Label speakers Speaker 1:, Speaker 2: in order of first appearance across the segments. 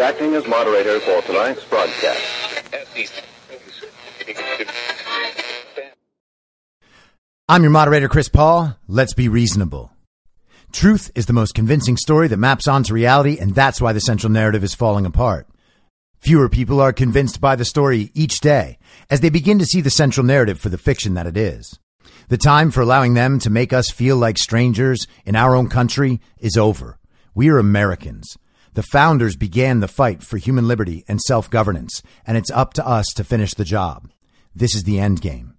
Speaker 1: Acting as moderator for tonight's broadcast.
Speaker 2: I'm your moderator, Chris Paul. Let's be reasonable. Truth is the most convincing story that maps onto reality, and that's why the central narrative is falling apart. Fewer people are convinced by the story each day as they begin to see the central narrative for the fiction that it is. The time for allowing them to make us feel like strangers in our own country is over. We are Americans. The founders began the fight for human liberty and self governance, and it's up to us to finish the job. This is the end game.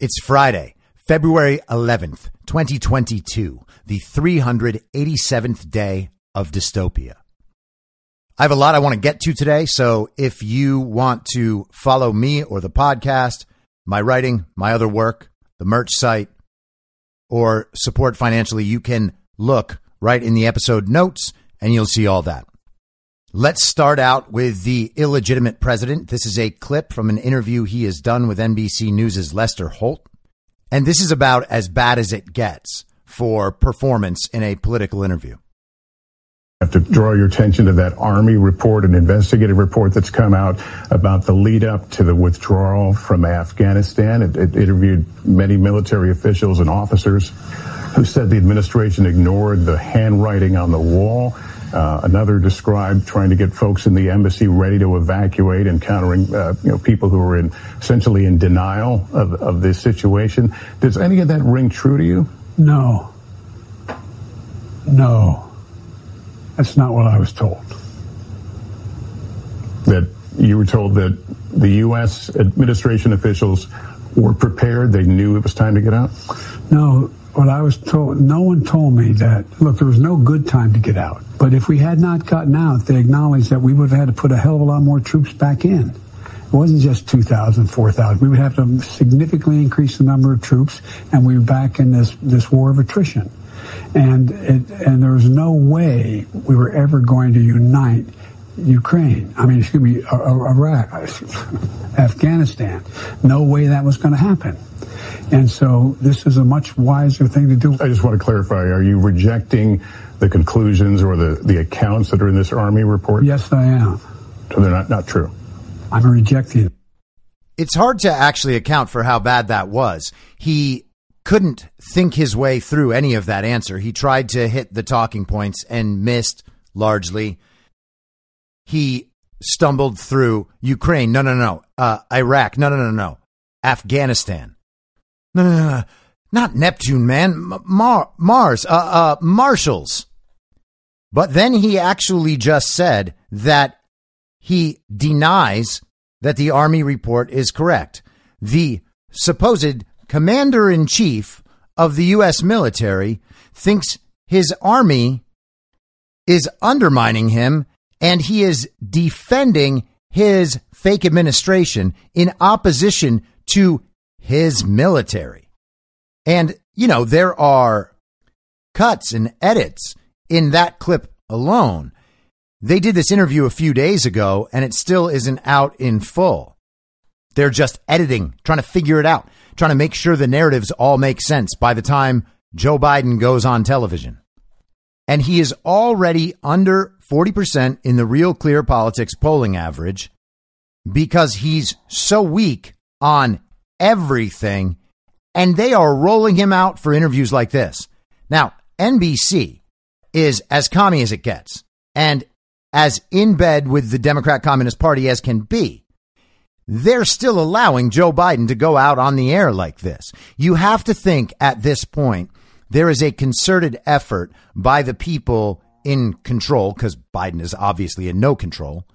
Speaker 2: It's Friday, February 11th, 2022, the 387th day of dystopia. I have a lot I want to get to today, so if you want to follow me or the podcast, my writing, my other work, the merch site, or support financially, you can look right in the episode notes and you'll see all that. Let's start out with the illegitimate president. This is a clip from an interview he has done with NBC News' Lester Holt. And this is about as bad as it gets for performance in a political interview.
Speaker 3: I have to draw your attention to that Army report, an investigative report that's come out about the lead up to the withdrawal from Afghanistan. It, it interviewed many military officials and officers who said the administration ignored the handwriting on the wall. Uh, another described trying to get folks in the embassy ready to evacuate, encountering uh, you know people who were in, essentially in denial of, of this situation. Does any of that ring true to you?
Speaker 4: No. No. That's not what I was told.
Speaker 3: That you were told that the U.S. administration officials were prepared, they knew it was time to get out?
Speaker 4: No, what I was told, no one told me that, look, there was no good time to get out. But if we had not gotten out, they acknowledged that we would have had to put a hell of a lot more troops back in. It wasn't just 2,000, 4,000. We would have to significantly increase the number of troops, and we were back in this, this war of attrition. And, it, and there was no way we were ever going to unite Ukraine. I mean, excuse me, uh, uh, Iraq, uh, Afghanistan. No way that was going to happen. And so this is a much wiser thing to do.
Speaker 3: I just want to clarify, are you rejecting the conclusions or the, the accounts that are in this Army report?
Speaker 4: Yes, I am.
Speaker 3: So they're not, not true?
Speaker 4: I'm rejecting.
Speaker 2: It's hard to actually account for how bad that was. He couldn't think his way through any of that answer. He tried to hit the talking points and missed largely. He stumbled through Ukraine. No, no, no. Uh, Iraq. No, no, no, no. Afghanistan. No, no, no, no. Not Neptune, man. Mar- Mars. Uh, uh, Marshalls. But then he actually just said that he denies that the Army report is correct. The supposed commander in chief of the U.S. military thinks his army is undermining him and he is defending his fake administration in opposition to his military. And, you know, there are cuts and edits in that clip alone. They did this interview a few days ago and it still isn't out in full. They're just editing, trying to figure it out, trying to make sure the narratives all make sense by the time Joe Biden goes on television. And he is already under 40% in the Real Clear Politics polling average because he's so weak on everything. And they are rolling him out for interviews like this. Now, NBC is as commie as it gets and as in bed with the Democrat Communist Party as can be. They're still allowing Joe Biden to go out on the air like this. You have to think at this point, there is a concerted effort by the people in control, because Biden is obviously in no control,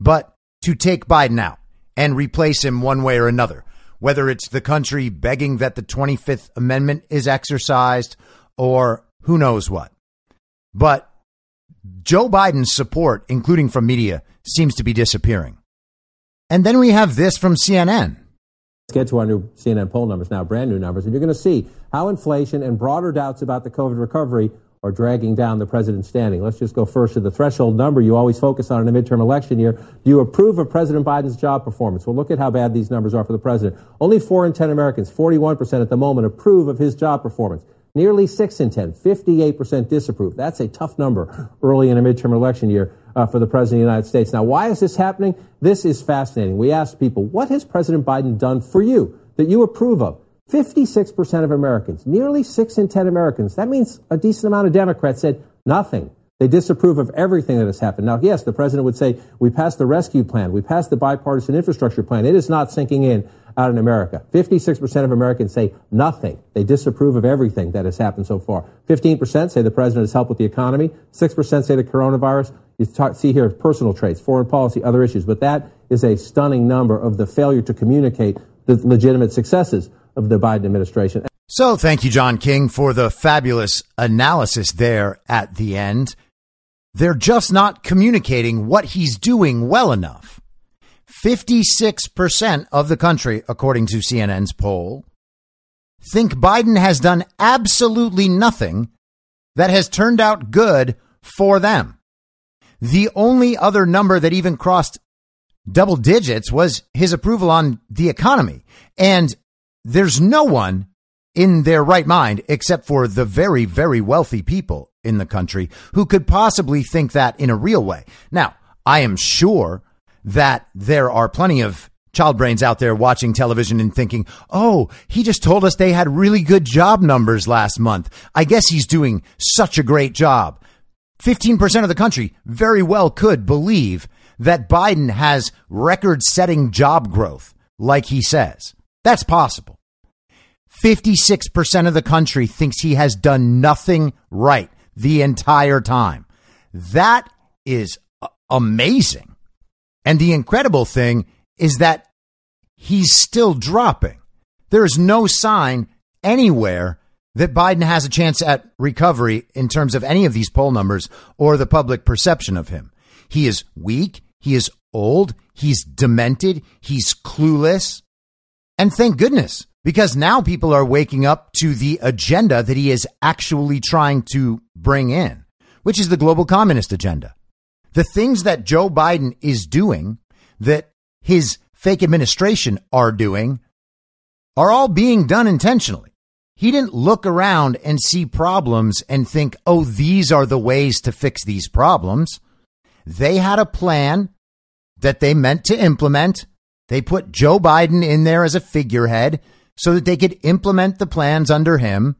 Speaker 2: but to take Biden out and replace him one way or another, whether it's the country begging that the 25th Amendment is exercised or who knows what. But Joe Biden's support, including from media, seems to be disappearing. And then we have this from CNN.
Speaker 5: Let's get to our new CNN poll numbers now, brand new numbers, and you're going to see how inflation and broader doubts about the COVID recovery are dragging down the president's standing. Let's just go first to the threshold number you always focus on in a midterm election year. Do you approve of President Biden's job performance? Well, look at how bad these numbers are for the president. Only 4 in 10 Americans, 41% at the moment, approve of his job performance. Nearly 6 in 10, 58% disapprove. That's a tough number early in a midterm election year uh, for the President of the United States. Now, why is this happening? This is fascinating. We asked people, what has President Biden done for you that you approve of? 56% of Americans, nearly 6 in 10 Americans, that means a decent amount of Democrats said nothing. They disapprove of everything that has happened. Now, yes, the president would say, we passed the rescue plan. We passed the bipartisan infrastructure plan. It is not sinking in out in America. 56% of Americans say nothing. They disapprove of everything that has happened so far. 15% say the president has helped with the economy. 6% say the coronavirus. You talk, see here personal traits, foreign policy, other issues. But that is a stunning number of the failure to communicate the legitimate successes of the Biden administration.
Speaker 2: So thank you, John King, for the fabulous analysis there at the end. They're just not communicating what he's doing well enough. 56% of the country, according to CNN's poll, think Biden has done absolutely nothing that has turned out good for them. The only other number that even crossed double digits was his approval on the economy. And there's no one in their right mind, except for the very, very wealthy people in the country who could possibly think that in a real way. Now, I am sure that there are plenty of child brains out there watching television and thinking, oh, he just told us they had really good job numbers last month. I guess he's doing such a great job. 15% of the country very well could believe that Biden has record setting job growth, like he says. That's possible. 56% of the country thinks he has done nothing right the entire time. That is amazing. And the incredible thing is that he's still dropping. There is no sign anywhere that Biden has a chance at recovery in terms of any of these poll numbers or the public perception of him. He is weak. He is old. He's demented. He's clueless. And thank goodness, because now people are waking up to the agenda that he is actually trying to bring in, which is the global communist agenda. The things that Joe Biden is doing, that his fake administration are doing, are all being done intentionally. He didn't look around and see problems and think, oh, these are the ways to fix these problems. They had a plan that they meant to implement. They put Joe Biden in there as a figurehead so that they could implement the plans under him,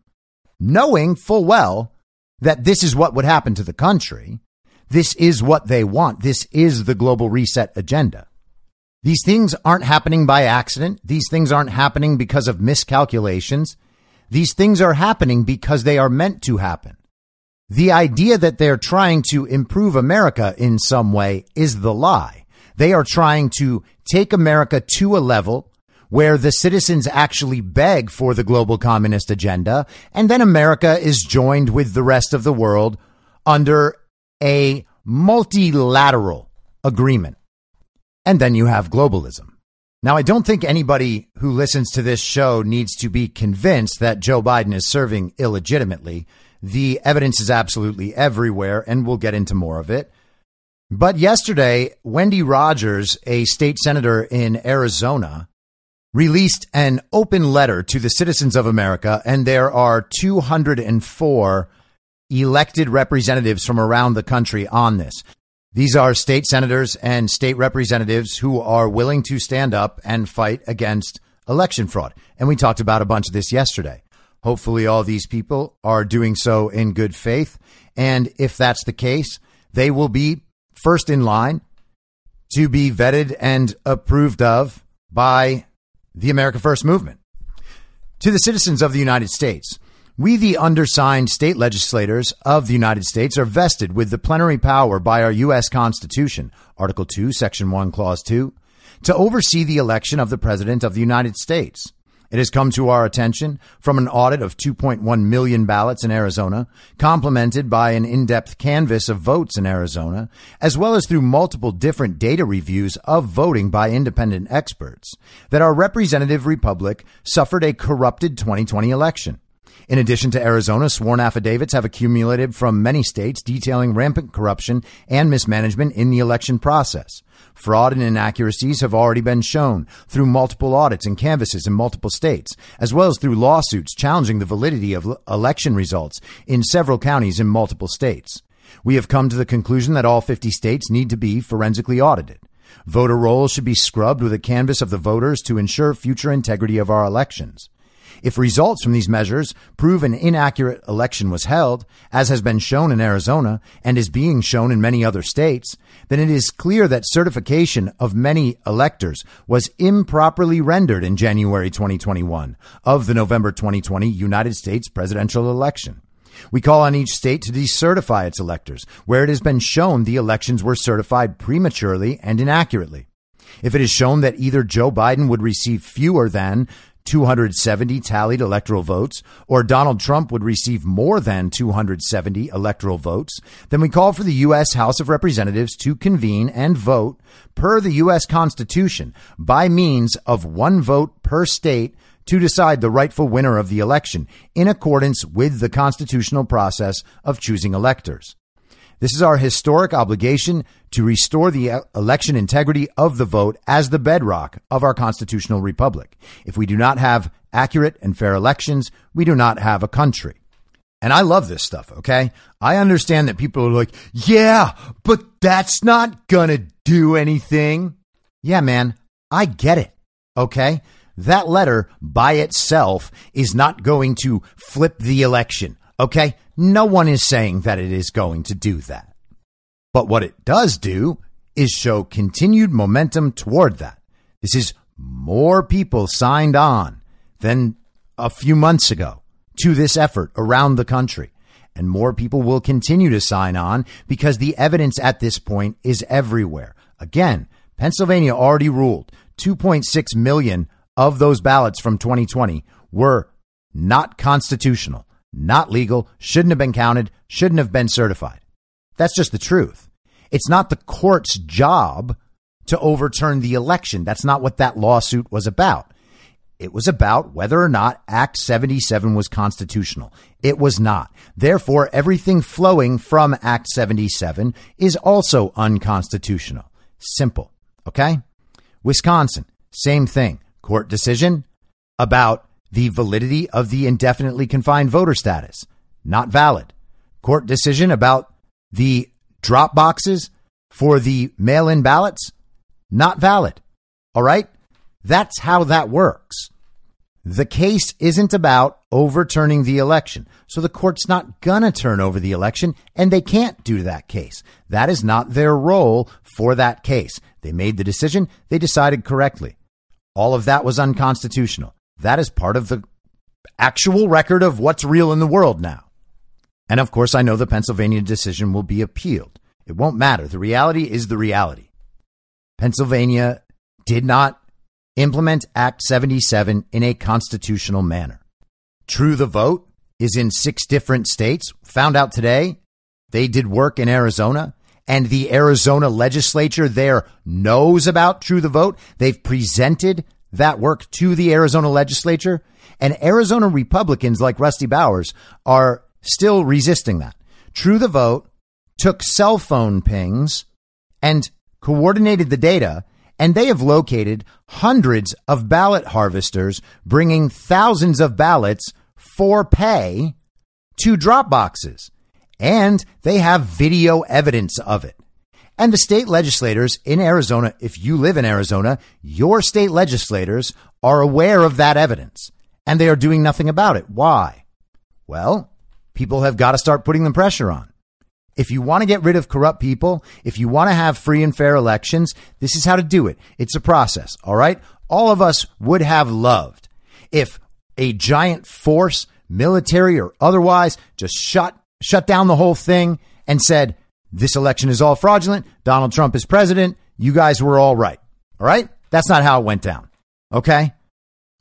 Speaker 2: knowing full well that this is what would happen to the country. This is what they want. This is the global reset agenda. These things aren't happening by accident. These things aren't happening because of miscalculations. These things are happening because they are meant to happen. The idea that they're trying to improve America in some way is the lie. They are trying to take America to a level where the citizens actually beg for the global communist agenda, and then America is joined with the rest of the world under a multilateral agreement. And then you have globalism. Now, I don't think anybody who listens to this show needs to be convinced that Joe Biden is serving illegitimately. The evidence is absolutely everywhere, and we'll get into more of it. But yesterday, Wendy Rogers, a state senator in Arizona, released an open letter to the citizens of America, and there are 204 elected representatives from around the country on this. These are state senators and state representatives who are willing to stand up and fight against election fraud. And we talked about a bunch of this yesterday. Hopefully, all these people are doing so in good faith. And if that's the case, they will be first in line to be vetted and approved of by the America First movement. To the citizens of the United States, we, the undersigned state legislators of the United States, are vested with the plenary power by our U.S. Constitution, Article 2, Section 1, Clause 2, to oversee the election of the President of the United States. It has come to our attention from an audit of 2.1 million ballots in Arizona, complemented by an in-depth canvass of votes in Arizona, as well as through multiple different data reviews of voting by independent experts, that our representative republic suffered a corrupted 2020 election. In addition to Arizona, sworn affidavits have accumulated from many states detailing rampant corruption and mismanagement in the election process. Fraud and inaccuracies have already been shown through multiple audits and canvasses in multiple states, as well as through lawsuits challenging the validity of election results in several counties in multiple states. We have come to the conclusion that all 50 states need to be forensically audited. Voter rolls should be scrubbed with a canvass of the voters to ensure future integrity of our elections. If results from these measures prove an inaccurate election was held, as has been shown in Arizona and is being shown in many other states, then it is clear that certification of many electors was improperly rendered in January 2021 of the November 2020 United States presidential election. We call on each state to decertify its electors where it has been shown the elections were certified prematurely and inaccurately. If it is shown that either Joe Biden would receive fewer than 270 tallied electoral votes, or Donald Trump would receive more than 270 electoral votes, then we call for the U.S. House of Representatives to convene and vote per the U.S. Constitution by means of one vote per state to decide the rightful winner of the election in accordance with the constitutional process of choosing electors. This is our historic obligation to restore the election integrity of the vote as the bedrock of our constitutional republic. If we do not have accurate and fair elections, we do not have a country. And I love this stuff, okay? I understand that people are like, yeah, but that's not gonna do anything. Yeah, man, I get it, okay? That letter by itself is not going to flip the election, okay? No one is saying that it is going to do that. But what it does do is show continued momentum toward that. This is more people signed on than a few months ago to this effort around the country. And more people will continue to sign on because the evidence at this point is everywhere. Again, Pennsylvania already ruled 2.6 million of those ballots from 2020 were not constitutional not legal, shouldn't have been counted, shouldn't have been certified. That's just the truth. It's not the court's job to overturn the election. That's not what that lawsuit was about. It was about whether or not Act 77 was constitutional. It was not. Therefore, everything flowing from Act 77 is also unconstitutional. Simple. Okay? Wisconsin, same thing. Court decision about the validity of the indefinitely confined voter status. Not valid. Court decision about the drop boxes for the mail in ballots. Not valid. All right. That's how that works. The case isn't about overturning the election. So the court's not gonna turn over the election and they can't do that case. That is not their role for that case. They made the decision. They decided correctly. All of that was unconstitutional. That is part of the actual record of what's real in the world now. And of course, I know the Pennsylvania decision will be appealed. It won't matter. The reality is the reality. Pennsylvania did not implement Act 77 in a constitutional manner. True the Vote is in six different states. Found out today they did work in Arizona, and the Arizona legislature there knows about True the Vote. They've presented that work to the Arizona legislature, and Arizona Republicans like Rusty Bowers are still resisting that. True the Vote took cell phone pings and coordinated the data and they have located hundreds of ballot harvesters bringing thousands of ballots for pay to drop boxes. And they have video evidence of it. And the state legislators in Arizona, if you live in Arizona, your state legislators are aware of that evidence and they are doing nothing about it. Why? Well, people have got to start putting the pressure on. If you want to get rid of corrupt people, if you want to have free and fair elections, this is how to do it. It's a process. All right. All of us would have loved if a giant force, military or otherwise, just shut, shut down the whole thing and said, this election is all fraudulent. Donald Trump is president. You guys were all right. All right. That's not how it went down. Okay.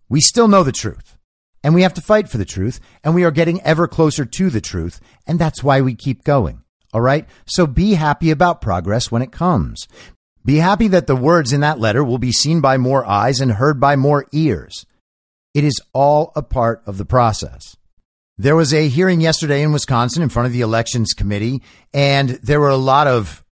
Speaker 2: We still know the truth and we have to fight for the truth and we are getting ever closer to the truth. And that's why we keep going. All right. So be happy about progress when it comes. Be happy that the words in that letter will be seen by more eyes and heard by more ears. It is all a part of the process. There was a hearing yesterday in Wisconsin in front of the elections committee, and there were a lot of,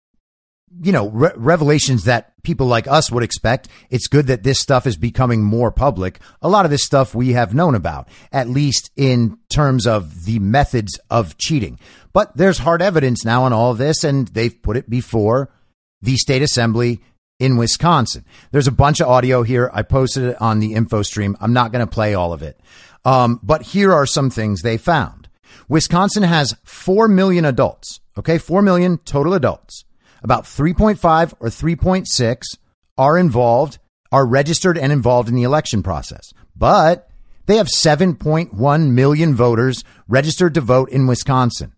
Speaker 2: you know, re- revelations that people like us would expect. It's good that this stuff is becoming more public. A lot of this stuff we have known about, at least in terms of the methods of cheating. But there's hard evidence now on all this, and they've put it before the state assembly in Wisconsin. There's a bunch of audio here. I posted it on the info stream. I'm not going to play all of it. Um, but here are some things they found. Wisconsin has 4 million adults. Okay. 4 million total adults. About 3.5 or 3.6 are involved, are registered and involved in the election process. But they have 7.1 million voters registered to vote in Wisconsin.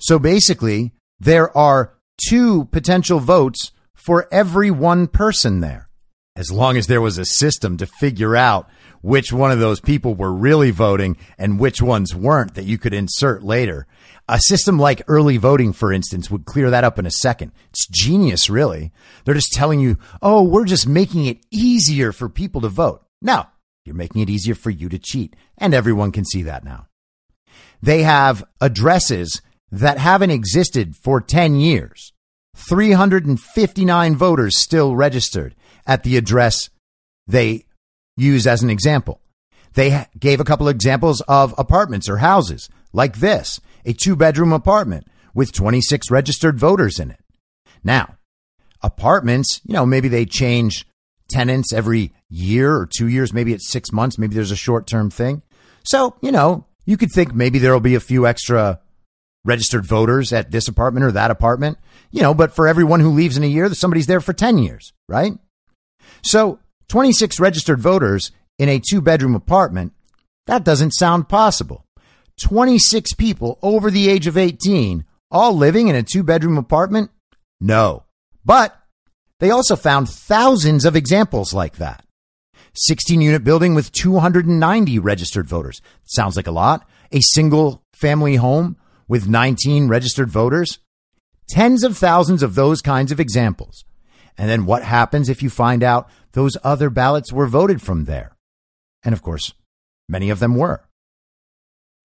Speaker 2: So basically, there are two potential votes for every one person there. As long as there was a system to figure out which one of those people were really voting and which ones weren't that you could insert later. A system like early voting, for instance, would clear that up in a second. It's genius, really. They're just telling you, oh, we're just making it easier for people to vote. No, you're making it easier for you to cheat. And everyone can see that now. They have addresses that haven't existed for 10 years. 359 voters still registered at the address they use as an example. They gave a couple of examples of apartments or houses like this, a two bedroom apartment with 26 registered voters in it. Now, apartments, you know, maybe they change tenants every year or two years. Maybe it's six months. Maybe there's a short term thing. So, you know, you could think maybe there'll be a few extra registered voters at this apartment or that apartment, you know, but for everyone who leaves in a year, somebody's there for 10 years, right? So 26 registered voters in a two bedroom apartment, that doesn't sound possible. 26 people over the age of 18 all living in a two bedroom apartment? No. But they also found thousands of examples like that. 16 unit building with 290 registered voters. Sounds like a lot. A single family home with 19 registered voters? Tens of thousands of those kinds of examples. And then what happens if you find out those other ballots were voted from there? And of course, many of them were.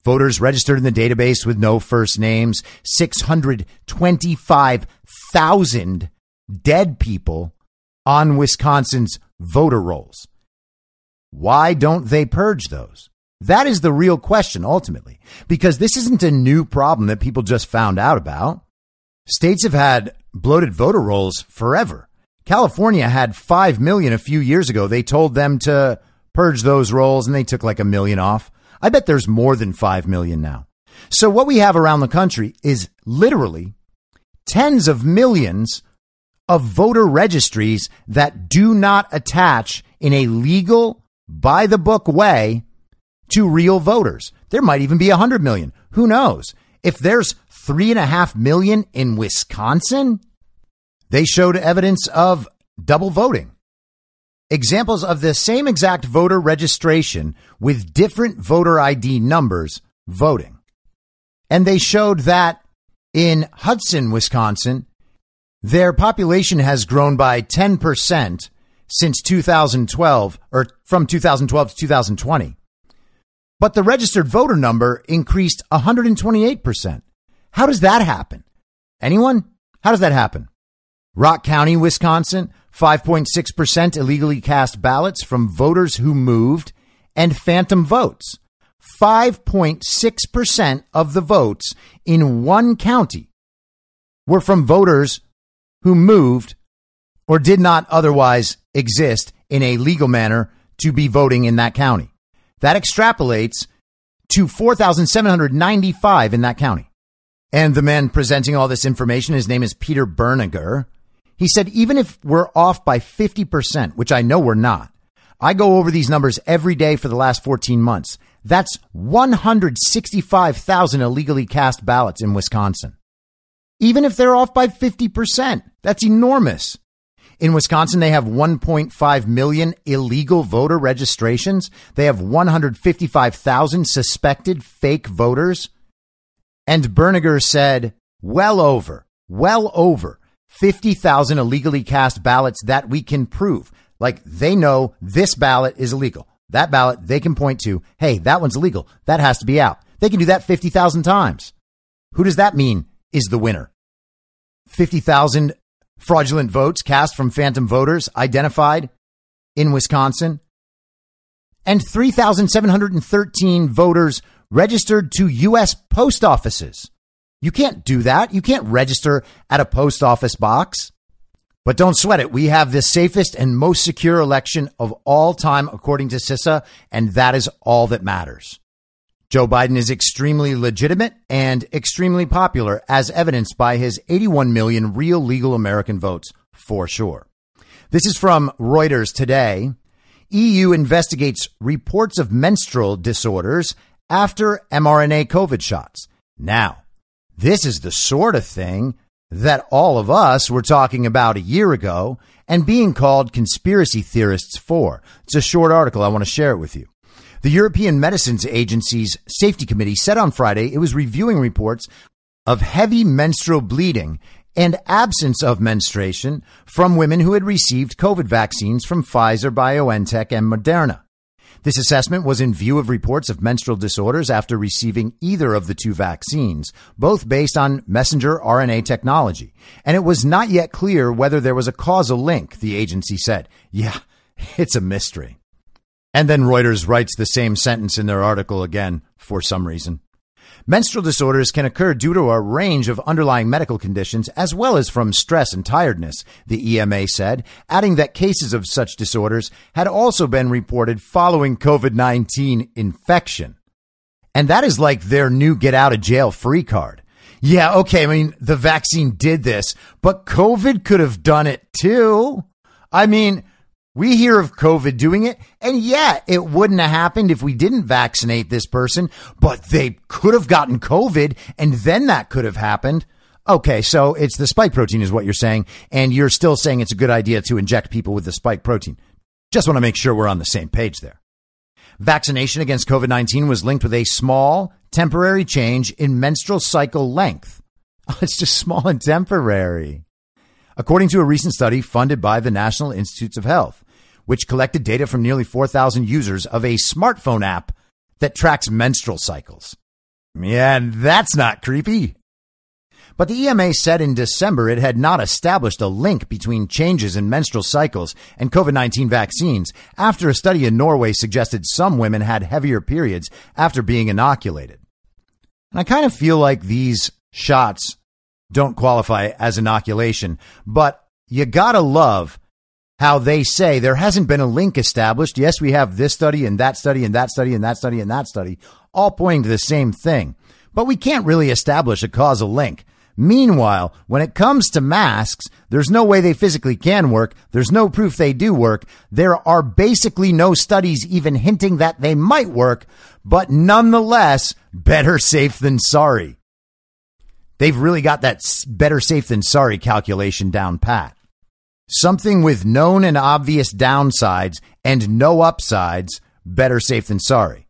Speaker 2: Voters registered in the database with no first names, 625,000 dead people on Wisconsin's voter rolls. Why don't they purge those? That is the real question ultimately, because this isn't a new problem that people just found out about. States have had bloated voter rolls forever. California had 5 million a few years ago. They told them to purge those rolls and they took like a million off. I bet there's more than 5 million now. So what we have around the country is literally tens of millions of voter registries that do not attach in a legal, by the book way to real voters. There might even be 100 million. Who knows? If there's three and a half million in Wisconsin, they showed evidence of double voting. examples of the same exact voter registration with different voter ID numbers voting. And they showed that in Hudson, Wisconsin, their population has grown by 10% since 2012 or from 2012 to 2020. But the registered voter number increased 128%. How does that happen? Anyone? How does that happen? Rock County, Wisconsin, 5.6% illegally cast ballots from voters who moved and phantom votes. 5.6% of the votes in one county were from voters who moved or did not otherwise exist in a legal manner to be voting in that county. That extrapolates to 4,795 in that county. And the man presenting all this information, his name is Peter Bernegger. He said, even if we're off by 50%, which I know we're not, I go over these numbers every day for the last 14 months. That's 165,000 illegally cast ballots in Wisconsin. Even if they're off by 50%, that's enormous. In Wisconsin, they have 1.5 million illegal voter registrations. They have 155,000 suspected fake voters. And Bernegger said, well over, well over 50,000 illegally cast ballots that we can prove. Like they know this ballot is illegal. That ballot they can point to, hey, that one's illegal. That has to be out. They can do that 50,000 times. Who does that mean is the winner? 50,000 fraudulent votes cast from phantom voters identified in Wisconsin, and 3,713 voters registered to U.S. post offices. You can't do that. You can't register at a post office box. But don't sweat it. We have the safest and most secure election of all time, according to CISA, and that is all that matters. Joe Biden is extremely legitimate and extremely popular, as evidenced by his 81 million real legal American votes, for sure. This is from Reuters today. EU investigates reports of menstrual disorders after mRNA COVID shots. Now, this is the sort of thing that all of us were talking about a year ago and being called conspiracy theorists for. It's a short article. I want to share it with you. The European Medicines Agency's Safety Committee said on Friday it was reviewing reports of heavy menstrual bleeding and absence of menstruation from women who had received COVID vaccines from Pfizer, BioNTech, and Moderna. This assessment was in view of reports of menstrual disorders after receiving either of the two vaccines, both based on messenger RNA technology. And it was not yet clear whether there was a causal link, the agency said. Yeah, it's a mystery. And then Reuters writes the same sentence in their article again for some reason. Menstrual disorders can occur due to a range of underlying medical conditions as well as from stress and tiredness, the EMA said, adding that cases of such disorders had also been reported following COVID-19 infection. And that is like their new get out of jail free card. Yeah, okay, I mean, the vaccine did this, but COVID could have done it too. I mean, we hear of COVID doing it, and yeah, it wouldn't have happened if we didn't vaccinate this person, but they could have gotten COVID, and then that could have happened. Okay, so it's the spike protein, is what you're saying, and you're still saying it's a good idea to inject people with the spike protein. Just want to make sure we're on the same page there. Vaccination against COVID 19 was linked with a small, temporary change in menstrual cycle length. Oh, it's just small and temporary. According to a recent study funded by the National Institutes of Health, which collected data from nearly 4,000 users of a smartphone app that tracks menstrual cycles. Yeah, that's not creepy. But the EMA said in December it had not established a link between changes in menstrual cycles and COVID 19 vaccines after a study in Norway suggested some women had heavier periods after being inoculated. And I kind of feel like these shots don't qualify as inoculation, but you gotta love how they say there hasn't been a link established. Yes, we have this study and that study and that study and that study and that study, all pointing to the same thing. But we can't really establish a causal link. Meanwhile, when it comes to masks, there's no way they physically can work. There's no proof they do work. There are basically no studies even hinting that they might work, but nonetheless, better safe than sorry. They've really got that better safe than sorry calculation down pat. Something with known and obvious downsides and no upsides, better safe than sorry.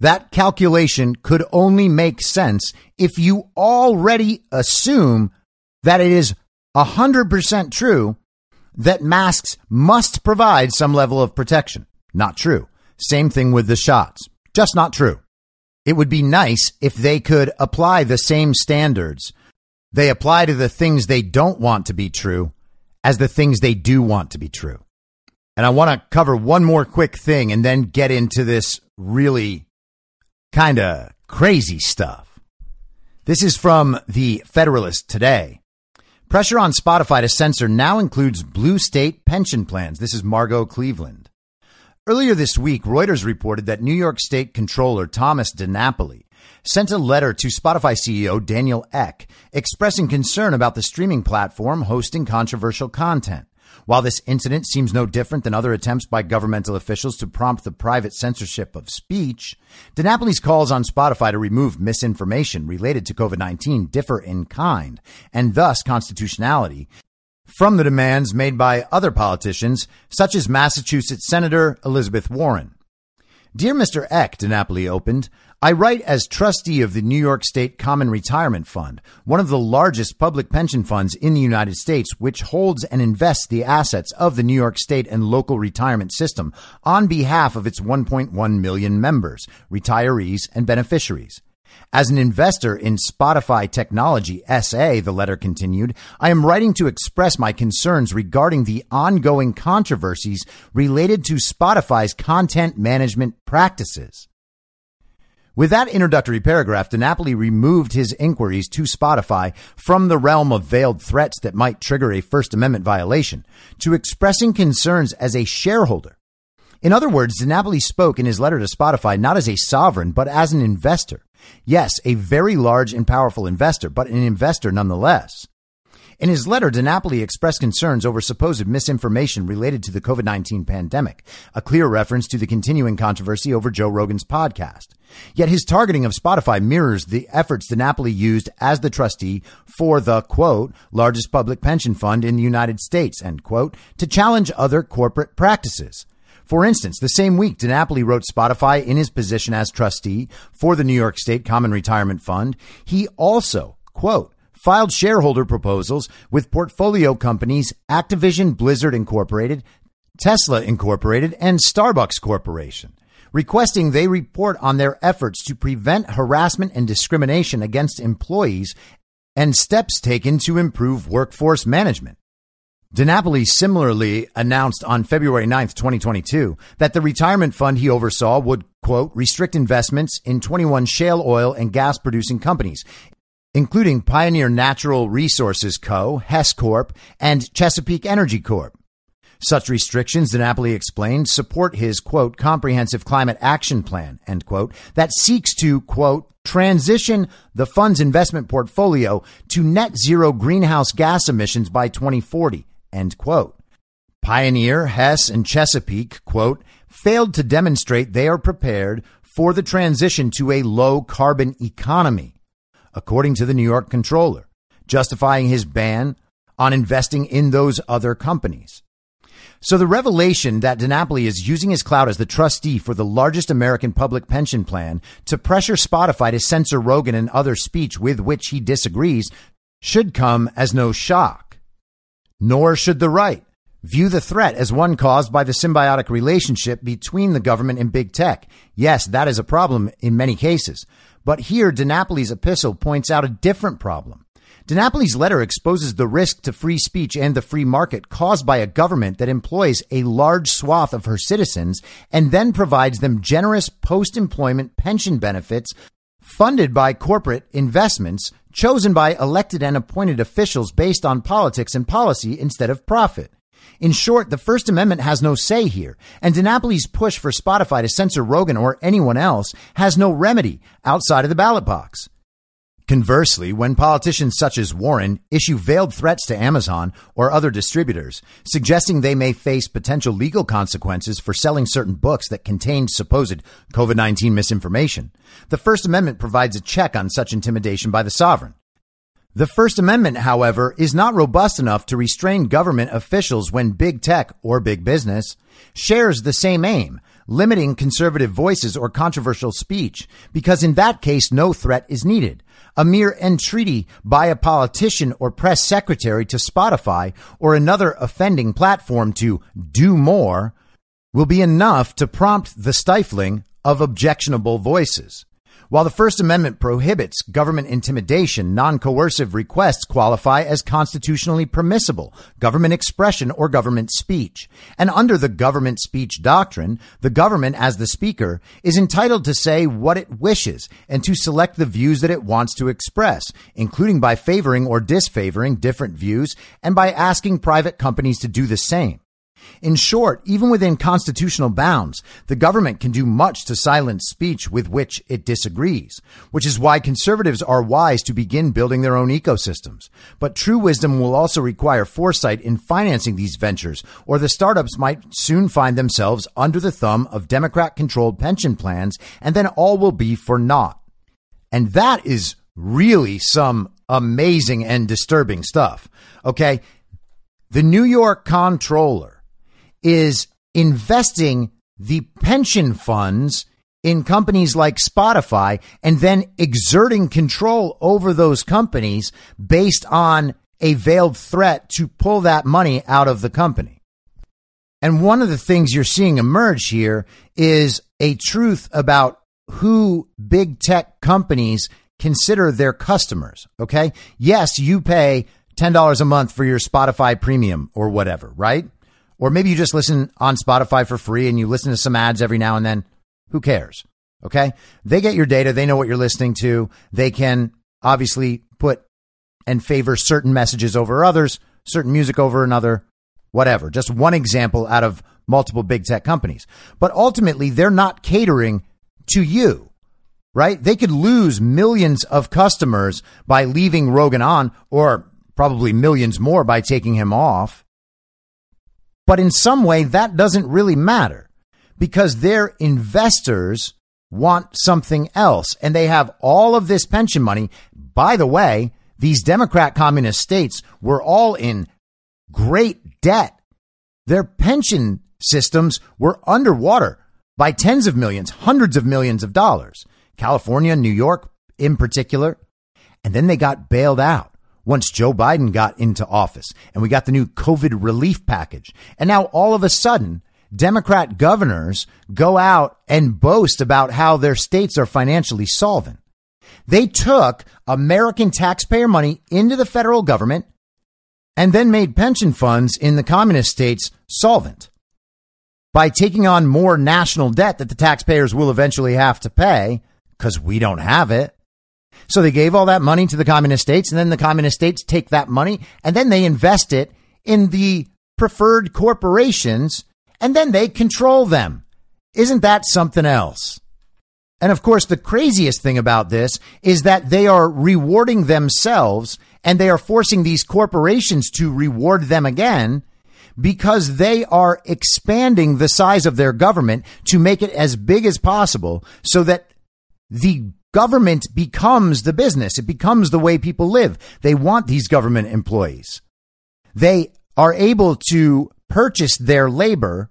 Speaker 2: That calculation could only make sense if you already assume that it is 100% true that masks must provide some level of protection. Not true. Same thing with the shots. Just not true. It would be nice if they could apply the same standards they apply to the things they don't want to be true as the things they do want to be true. And I want to cover one more quick thing and then get into this really kind of crazy stuff. This is from the Federalist today. Pressure on Spotify to censor now includes blue state pension plans. This is Margot Cleveland. Earlier this week, Reuters reported that New York State Controller Thomas DiNapoli sent a letter to Spotify CEO Daniel Ek expressing concern about the streaming platform hosting controversial content. While this incident seems no different than other attempts by governmental officials to prompt the private censorship of speech, DiNapoli's calls on Spotify to remove misinformation related to COVID-19 differ in kind and thus constitutionality from the demands made by other politicians, such as Massachusetts Senator Elizabeth Warren. Dear Mr. Ek, DiNapoli opened, I write as trustee of the New York State Common Retirement Fund, one of the largest public pension funds in the United States, which holds and invests the assets of the New York State and local retirement system on behalf of its 1.1 million members, retirees, and beneficiaries. As an investor in Spotify Technology SA, the letter continued, I am writing to express my concerns regarding the ongoing controversies related to Spotify's content management practices. With that introductory paragraph, DiNapoli removed his inquiries to Spotify from the realm of veiled threats that might trigger a First Amendment violation to expressing concerns as a shareholder. In other words, DiNapoli spoke in his letter to Spotify not as a sovereign, but as an investor. Yes, a very large and powerful investor, but an investor nonetheless. In his letter, DiNapoli expressed concerns over supposed misinformation related to the COVID-19 pandemic, a clear reference to the continuing controversy over Joe Rogan's podcast. Yet his targeting of Spotify mirrors the efforts DiNapoli used as the trustee for the, quote, largest public pension fund in the United States, end quote, to challenge other corporate practices. For instance, the same week, DiNapoli wrote Spotify in his position as trustee for the New York State Common Retirement Fund. He also, quote, filed shareholder proposals with portfolio companies Activision Blizzard Incorporated, Tesla Incorporated, and Starbucks Corporation, requesting they report on their efforts to prevent harassment and discrimination against employees and steps taken to improve workforce management. DiNapoli similarly announced on February 9th, 2022, that the retirement fund he oversaw would, quote, restrict investments in 21 shale oil and gas producing companies, including Pioneer Natural Resources Co., Hess Corp., and Chesapeake Energy Corp. Such restrictions, DiNapoli explained, support his, quote, comprehensive climate action plan, end quote, that seeks to, quote, transition the fund's investment portfolio to net zero greenhouse gas emissions by 2040 End quote. Pioneer, Hess, and Chesapeake, quote, failed to demonstrate they are prepared for the transition to a low carbon economy, according to the New York controller, justifying his ban on investing in those other companies. So the revelation that DiNapoli is using his clout as the trustee for the largest American public pension plan to pressure Spotify to censor Rogan and other speech with which he disagrees should come as no shock. Nor should the right view the threat as one caused by the symbiotic relationship between the government and big tech. Yes, that is a problem in many cases. But here, DiNapoli's epistle points out a different problem. DiNapoli's letter exposes the risk to free speech and the free market caused by a government that employs a large swath of her citizens and then provides them generous post-employment pension benefits funded by corporate investments chosen by elected and appointed officials based on politics and policy instead of profit. In short, the First Amendment has no say here, and DiNapoli's push for Spotify to censor Rogan or anyone else has no remedy outside of the ballot box. Conversely, when politicians such as Warren issue veiled threats to Amazon or other distributors, suggesting they may face potential legal consequences for selling certain books that contain supposed COVID 19 misinformation, the First Amendment provides a check on such intimidation by the sovereign. The First Amendment, however, is not robust enough to restrain government officials when big tech or big business shares the same aim, limiting conservative voices or controversial speech, because in that case, no threat is needed. A mere entreaty by a politician or press secretary to Spotify or another offending platform to do more will be enough to prompt the stifling of objectionable voices. While the First Amendment prohibits government intimidation, non-coercive requests qualify as constitutionally permissible government expression or government speech. And under the government speech doctrine, the government as the speaker is entitled to say what it wishes and to select the views that it wants to express, including by favoring or disfavoring different views and by asking private companies to do the same. In short, even within constitutional bounds, the government can do much to silence speech with which it disagrees, which is why conservatives are wise to begin building their own ecosystems. But true wisdom will also require foresight in financing these ventures, or the startups might soon find themselves under the thumb of Democrat controlled pension plans, and then all will be for naught. And that is really some amazing and disturbing stuff. Okay. The New York comptroller is investing the pension funds in companies like Spotify and then exerting control over those companies based on a veiled threat to pull that money out of the company. And one of the things you're seeing emerge here is a truth about who big tech companies consider their customers. Okay. Yes, you pay $10 a month for your Spotify premium or whatever, right? Or maybe you just listen on Spotify for free and you listen to some ads every now and then. Who cares? Okay. They get your data. They know what you're listening to. They can obviously put and favor certain messages over others, certain music over another, whatever. Just one example out of multiple big tech companies. But ultimately, they're not catering to you, right? They could lose millions of customers by leaving Rogan on or probably millions more by taking him off. But in some way, that doesn't really matter because their investors want something else and they have all of this pension money. By the way, these Democrat communist states were all in great debt. Their pension systems were underwater by tens of millions, hundreds of millions of dollars. California, New York in particular. And then they got bailed out once Joe Biden got into office and we got the new COVID relief package. And now all of a sudden, Democrat governors go out and boast about how their states are financially solvent. They took American taxpayer money into the federal government and then made pension funds in the communist states solvent by taking on more national debt that the taxpayers will eventually have to pay because we don't have it. So they gave all that money to the communist states and then the communist states take that money and then they invest it in the preferred corporations and then they control them. Isn't that something else? And of course, the craziest thing about this is that they are rewarding themselves and they are forcing these corporations to reward them again because they are expanding the size of their government to make it as big as possible so that the government becomes the business. It becomes the way people live. They want these government employees. They are able to purchase their labor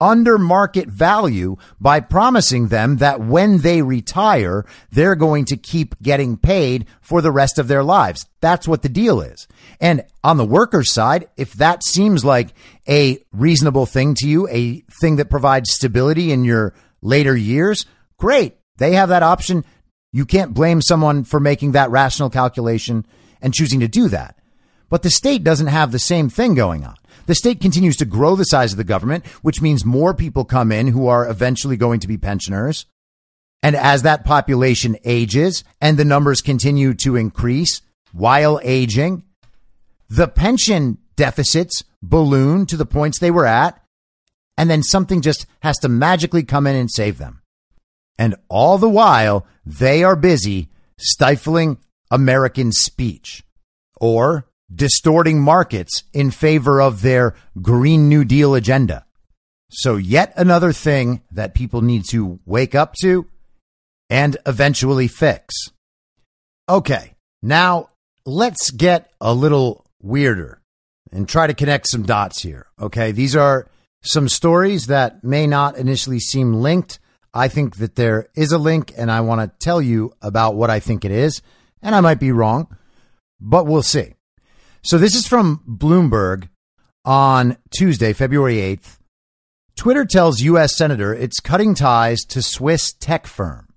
Speaker 2: under market value by promising them that when they retire, they're going to keep getting paid for the rest of their lives. That's what the deal is. And on the worker's side, if that seems like a reasonable thing to you, a thing that provides stability in your later years, great. They have that option. You can't blame someone for making that rational calculation and choosing to do that. But the state doesn't have the same thing going on. The state continues to grow the size of the government, which means more people come in who are eventually going to be pensioners. And as that population ages and the numbers continue to increase while aging, the pension deficits balloon to the points they were at. And then something just has to magically come in and save them. And all the while, they are busy stifling American speech or distorting markets in favor of their Green New Deal agenda. So, yet another thing that people need to wake up to and eventually fix. Okay, now let's get a little weirder and try to connect some dots here. Okay. These are some stories that may not initially seem linked. I think that there is a link and I want to tell you about what I think it is. And I might be wrong, but we'll see. So this is from Bloomberg on Tuesday, February 8th. Twitter tells U.S. Senator it's cutting ties to Swiss tech firm.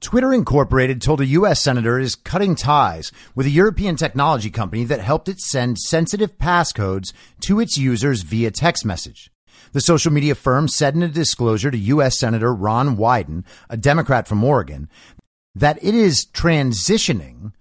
Speaker 2: Twitter Incorporated told a U.S. senator it is cutting ties with a European technology company that helped it send sensitive passcodes to its users via text message. The social media firm said in a disclosure to U.S. Senator Ron Wyden, a Democrat from Oregon, that it is transitioning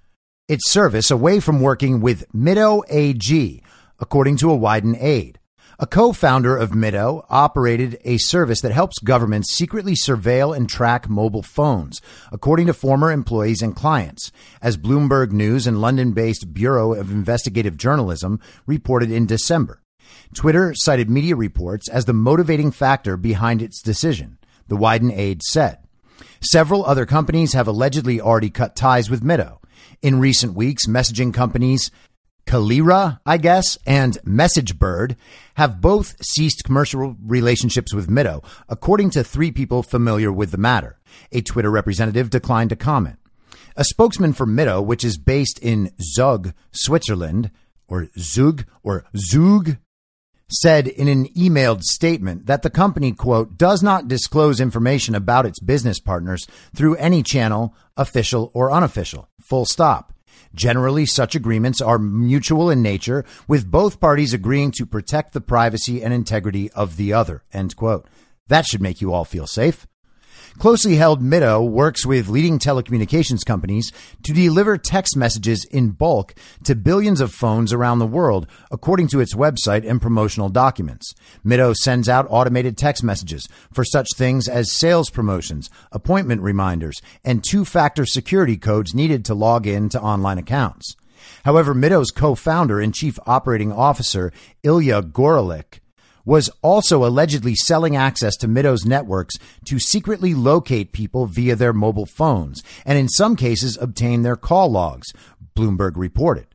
Speaker 2: its service away from working with Mitto AG, according to a Wyden aide. A co-founder of Mitto operated a service that helps governments secretly surveil and track mobile phones, according to former employees and clients, as Bloomberg News and London-based Bureau of Investigative Journalism reported in December. Twitter cited media reports as the motivating factor behind its decision, the Wyden aide said. Several other companies have allegedly already cut ties with Mitto. In recent weeks, messaging companies Kaleyra, I guess, and MessageBird have both ceased commercial relationships with Mitto, according to three people familiar with the matter. A Twitter representative declined to comment. A spokesman for Mitto, which is based in Zug, Switzerland, or Zug, or Zug, said in an emailed statement that the company, quote, does not disclose information about its business partners through any channel, official or unofficial, full stop. Generally, such agreements are mutual in nature, with both parties agreeing to protect the privacy and integrity of the other. End quote. That should make you all feel safe. Closely held Mitto works with leading telecommunications companies to deliver text messages in bulk to billions of phones around the world, according to its website and promotional documents. Mitto sends out automated text messages for such things as sales promotions, appointment reminders, and two-factor security codes needed to log in to online accounts. However, Mitto's co-founder and chief operating officer, Ilya Gorelik, was also allegedly selling access to Mitto's networks to secretly locate people via their mobile phones and in some cases obtain their call logs, Bloomberg reported.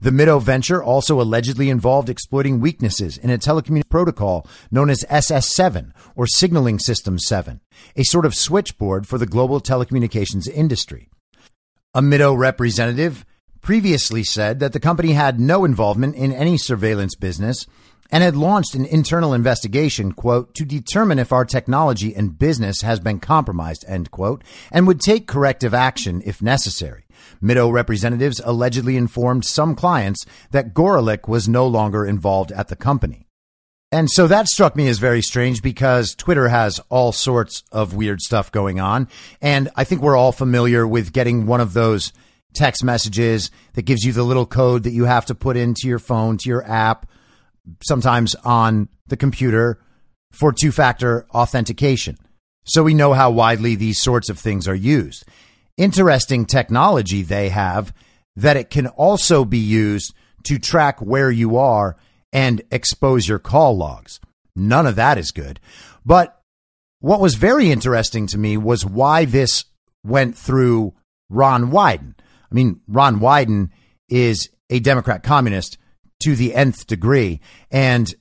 Speaker 2: The Mitto venture also allegedly involved exploiting weaknesses in a telecommunications protocol known as SS7 or Signaling System 7, a sort of switchboard for the global telecommunications industry. A Mitto representative previously said that the company had no involvement in any surveillance business and had launched an internal investigation, quote, to determine if our technology and business has been compromised, end quote, and would take corrective action if necessary. Mitto representatives allegedly informed some clients that Gorelik was no longer involved at the company. And so that struck me as very strange because Twitter has all sorts of weird stuff going on. And I think we're all familiar with getting one of those text messages that gives you the little code that you have to put into your phone, to your app sometimes on the computer for two factor authentication. So we know how widely these sorts of things are used. Interesting technology they have that it can also be used to track where you are and expose your call logs. None of that is good. But what was very interesting to me was why this went through Ron Wyden. I mean, Ron Wyden is a Democrat communist to the nth degree. And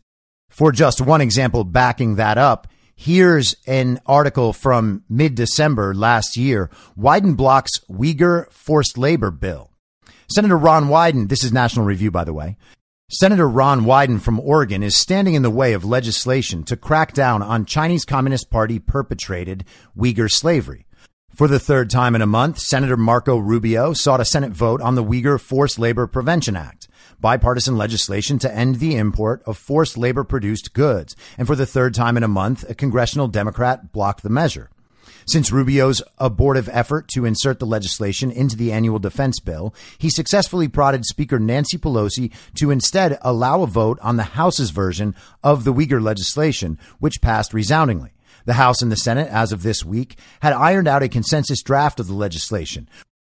Speaker 2: for just one example, backing that up, here's an article from mid December last year Wyden blocks Uyghur forced labor bill. Senator Ron Wyden, this is National Review, by the way. Senator Ron Wyden from Oregon is standing in the way of legislation to crack down on Chinese Communist Party perpetrated Uyghur slavery. For the third time in a month, Senator Marco Rubio sought a Senate vote on the Uyghur Forced Labor Prevention Act bipartisan legislation to end the import of forced labor produced goods. And for the third time in a month, a congressional Democrat blocked the measure. Since Rubio's abortive effort to insert the legislation into the annual defense bill, he successfully prodded Speaker Nancy Pelosi to instead allow a vote on the House's version of the Uyghur legislation, which passed resoundingly. The House and the Senate, as of this week, had ironed out a consensus draft of the legislation,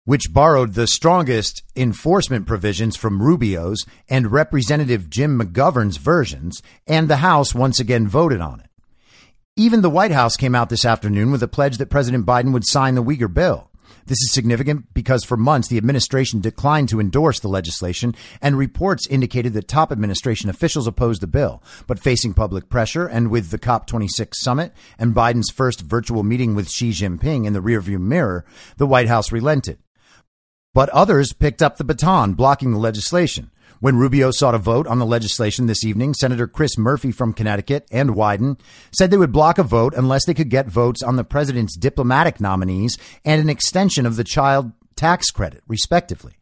Speaker 2: which borrowed the strongest enforcement provisions from Rubio's and Representative Jim McGovern's versions, and the House once again voted on it. Even the White House came out this afternoon with a pledge that President Biden would sign the Uyghur bill. This is significant because for months the administration declined to endorse the legislation and reports indicated that top administration officials opposed the bill. But facing public pressure and with the COP26 summit and Biden's first virtual meeting with Xi Jinping in the rearview mirror, the White House relented. But others picked up the baton, blocking the legislation. When Rubio sought a vote on the legislation this evening, Senator Chris Murphy from Connecticut and Wyden said they would block a vote unless they could get votes on the president's diplomatic nominees and an extension of the child tax credit, respectively.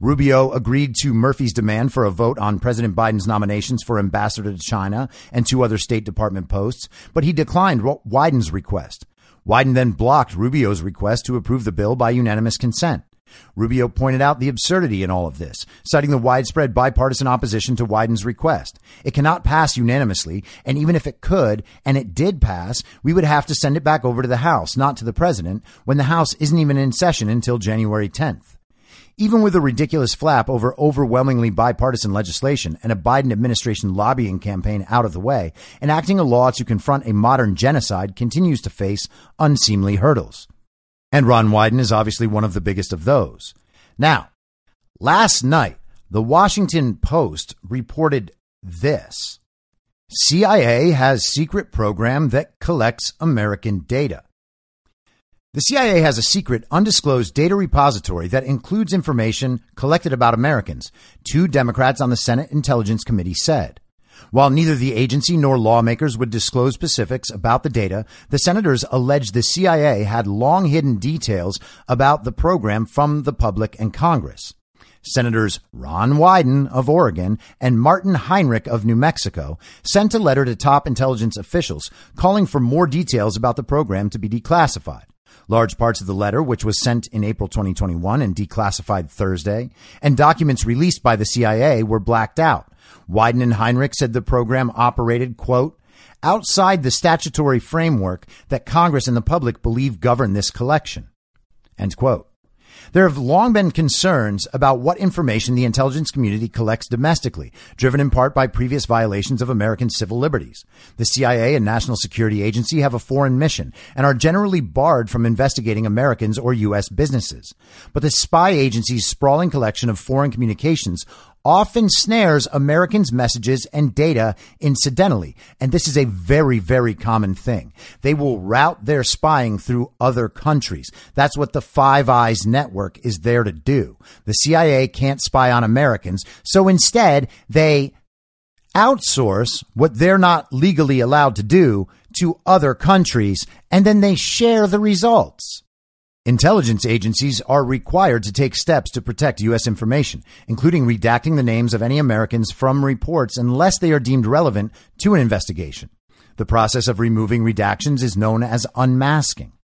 Speaker 2: Rubio agreed to Murphy's demand for a vote on President Biden's nominations for ambassador to China and two other State Department posts, but he declined Wyden's request. Wyden then blocked Rubio's request to approve the bill by unanimous consent. Rubio pointed out the absurdity in all of this, citing the widespread bipartisan opposition to Wyden's request. It cannot pass unanimously, and even if it could, and it did pass, we would have to send it back over to the House, not to the president, when the House isn't even in session until January 10th. Even with a ridiculous flap over overwhelmingly bipartisan legislation and a Biden administration lobbying campaign out of the way, enacting a law to confront a modern genocide continues to face unseemly hurdles. And Ron Wyden is obviously one of the biggest of those. Now, last night, the Washington Post reported this. CIA has secret program that collects American data. The CIA has a secret, undisclosed data repository that includes information collected about Americans, two Democrats on the Senate Intelligence Committee said. While neither the agency nor lawmakers would disclose specifics about the data, the senators alleged the CIA had long hidden details about the program from the public and Congress. Senators Ron Wyden of Oregon and Martin Heinrich of New Mexico sent a letter to top intelligence officials calling for more details about the program to be declassified. Large parts of the letter, which was sent in April 2021 and declassified Thursday, and documents released by the CIA were blacked out. Wyden and Heinrich said the program operated, quote, outside the statutory framework that Congress and the public believe govern this collection. End quote. There have long been concerns about what information the intelligence community collects domestically, driven in part by previous violations of American civil liberties. The CIA and National Security Agency have a foreign mission and are generally barred from investigating Americans or U.S. businesses. But the spy agency's sprawling collection of foreign communications often snares Americans' messages and data incidentally. And this is a very, very common thing. They will route their spying through other countries. That's what the Five Eyes network is there to do. The CIA can't spy on Americans. So instead, they outsource what they're not legally allowed to do to other countries and then they share the results. Intelligence agencies are required to take steps to protect U.S. information, including redacting the names of any Americans from reports unless they are deemed relevant to an investigation. The process of removing redactions is known as unmasking.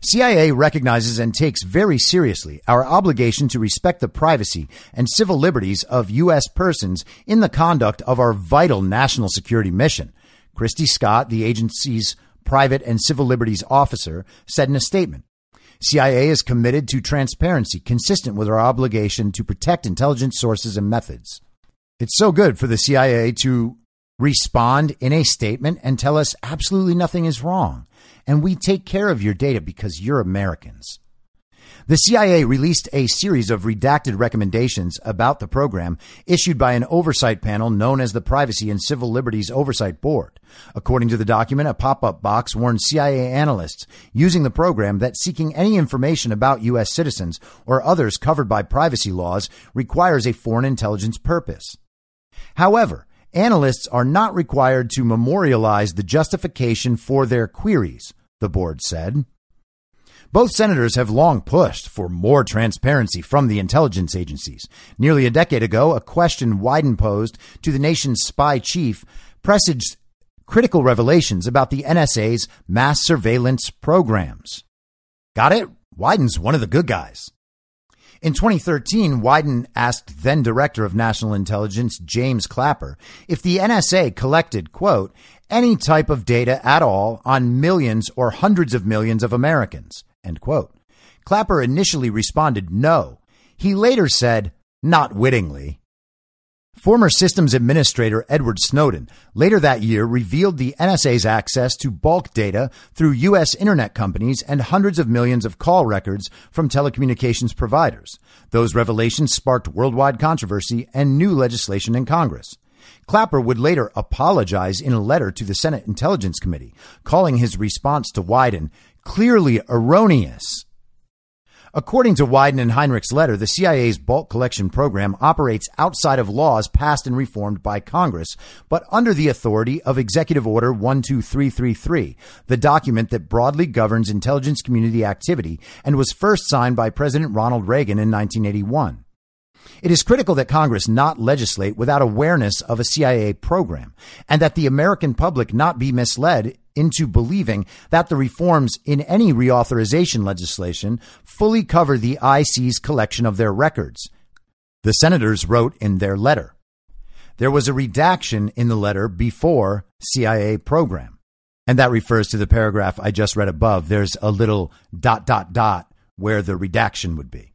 Speaker 2: CIA recognizes and takes very seriously our obligation to respect the privacy and civil liberties of U.S. persons in the conduct of our vital national security mission. Kristi Scott, the agency's private and civil liberties officer, said in a statement. CIA is committed to transparency consistent with our obligation to protect intelligence sources and methods. It's so good for the CIA to respond in a statement and tell us absolutely nothing is wrong. And we take care of your data because you're Americans. The CIA released a series of redacted recommendations about the program issued by an oversight panel known as the Privacy and Civil Liberties Oversight Board. According to the document, a pop-up box warned CIA analysts using the program that seeking any information about U.S. citizens or others covered by privacy laws requires a foreign intelligence purpose. However, analysts are not required to memorialize the justification for their queries, the board said. Both senators have long pushed for more transparency from the intelligence agencies. Nearly a decade ago, a question Wyden posed to the nation's spy chief presaged critical revelations about the NSA's mass surveillance programs. Got it? Wyden's one of the good guys. In 2013, Wyden asked then Director of National Intelligence James Clapper if the NSA collected, quote, any type of data at all on millions or hundreds of millions of Americans. Clapper initially responded no. He later said, not wittingly. Former systems administrator Edward Snowden later that year revealed the NSA's access to bulk data through U.S. internet companies and hundreds of millions of call records from telecommunications providers. Those revelations sparked worldwide controversy and new legislation in Congress. Clapper would later apologize in a letter to the Senate Intelligence Committee, calling his response to Wyden clearly erroneous According to Wyden and Heinrich's letter, the CIA's bulk collection program operates outside of laws passed and reformed by Congress, but under the authority of Executive Order 12333, the document that broadly governs intelligence community activity and was first signed by President Ronald Reagan in 1981. It is critical that Congress not legislate without awareness of a CIA program and that the American public not be misled into believing that the reforms in any reauthorization legislation fully cover the IC's collection of their records. The senators wrote in their letter. There was a redaction in the letter before CIA program. And that refers to the paragraph I just read above. There's a little dot, dot, dot where the redaction would be.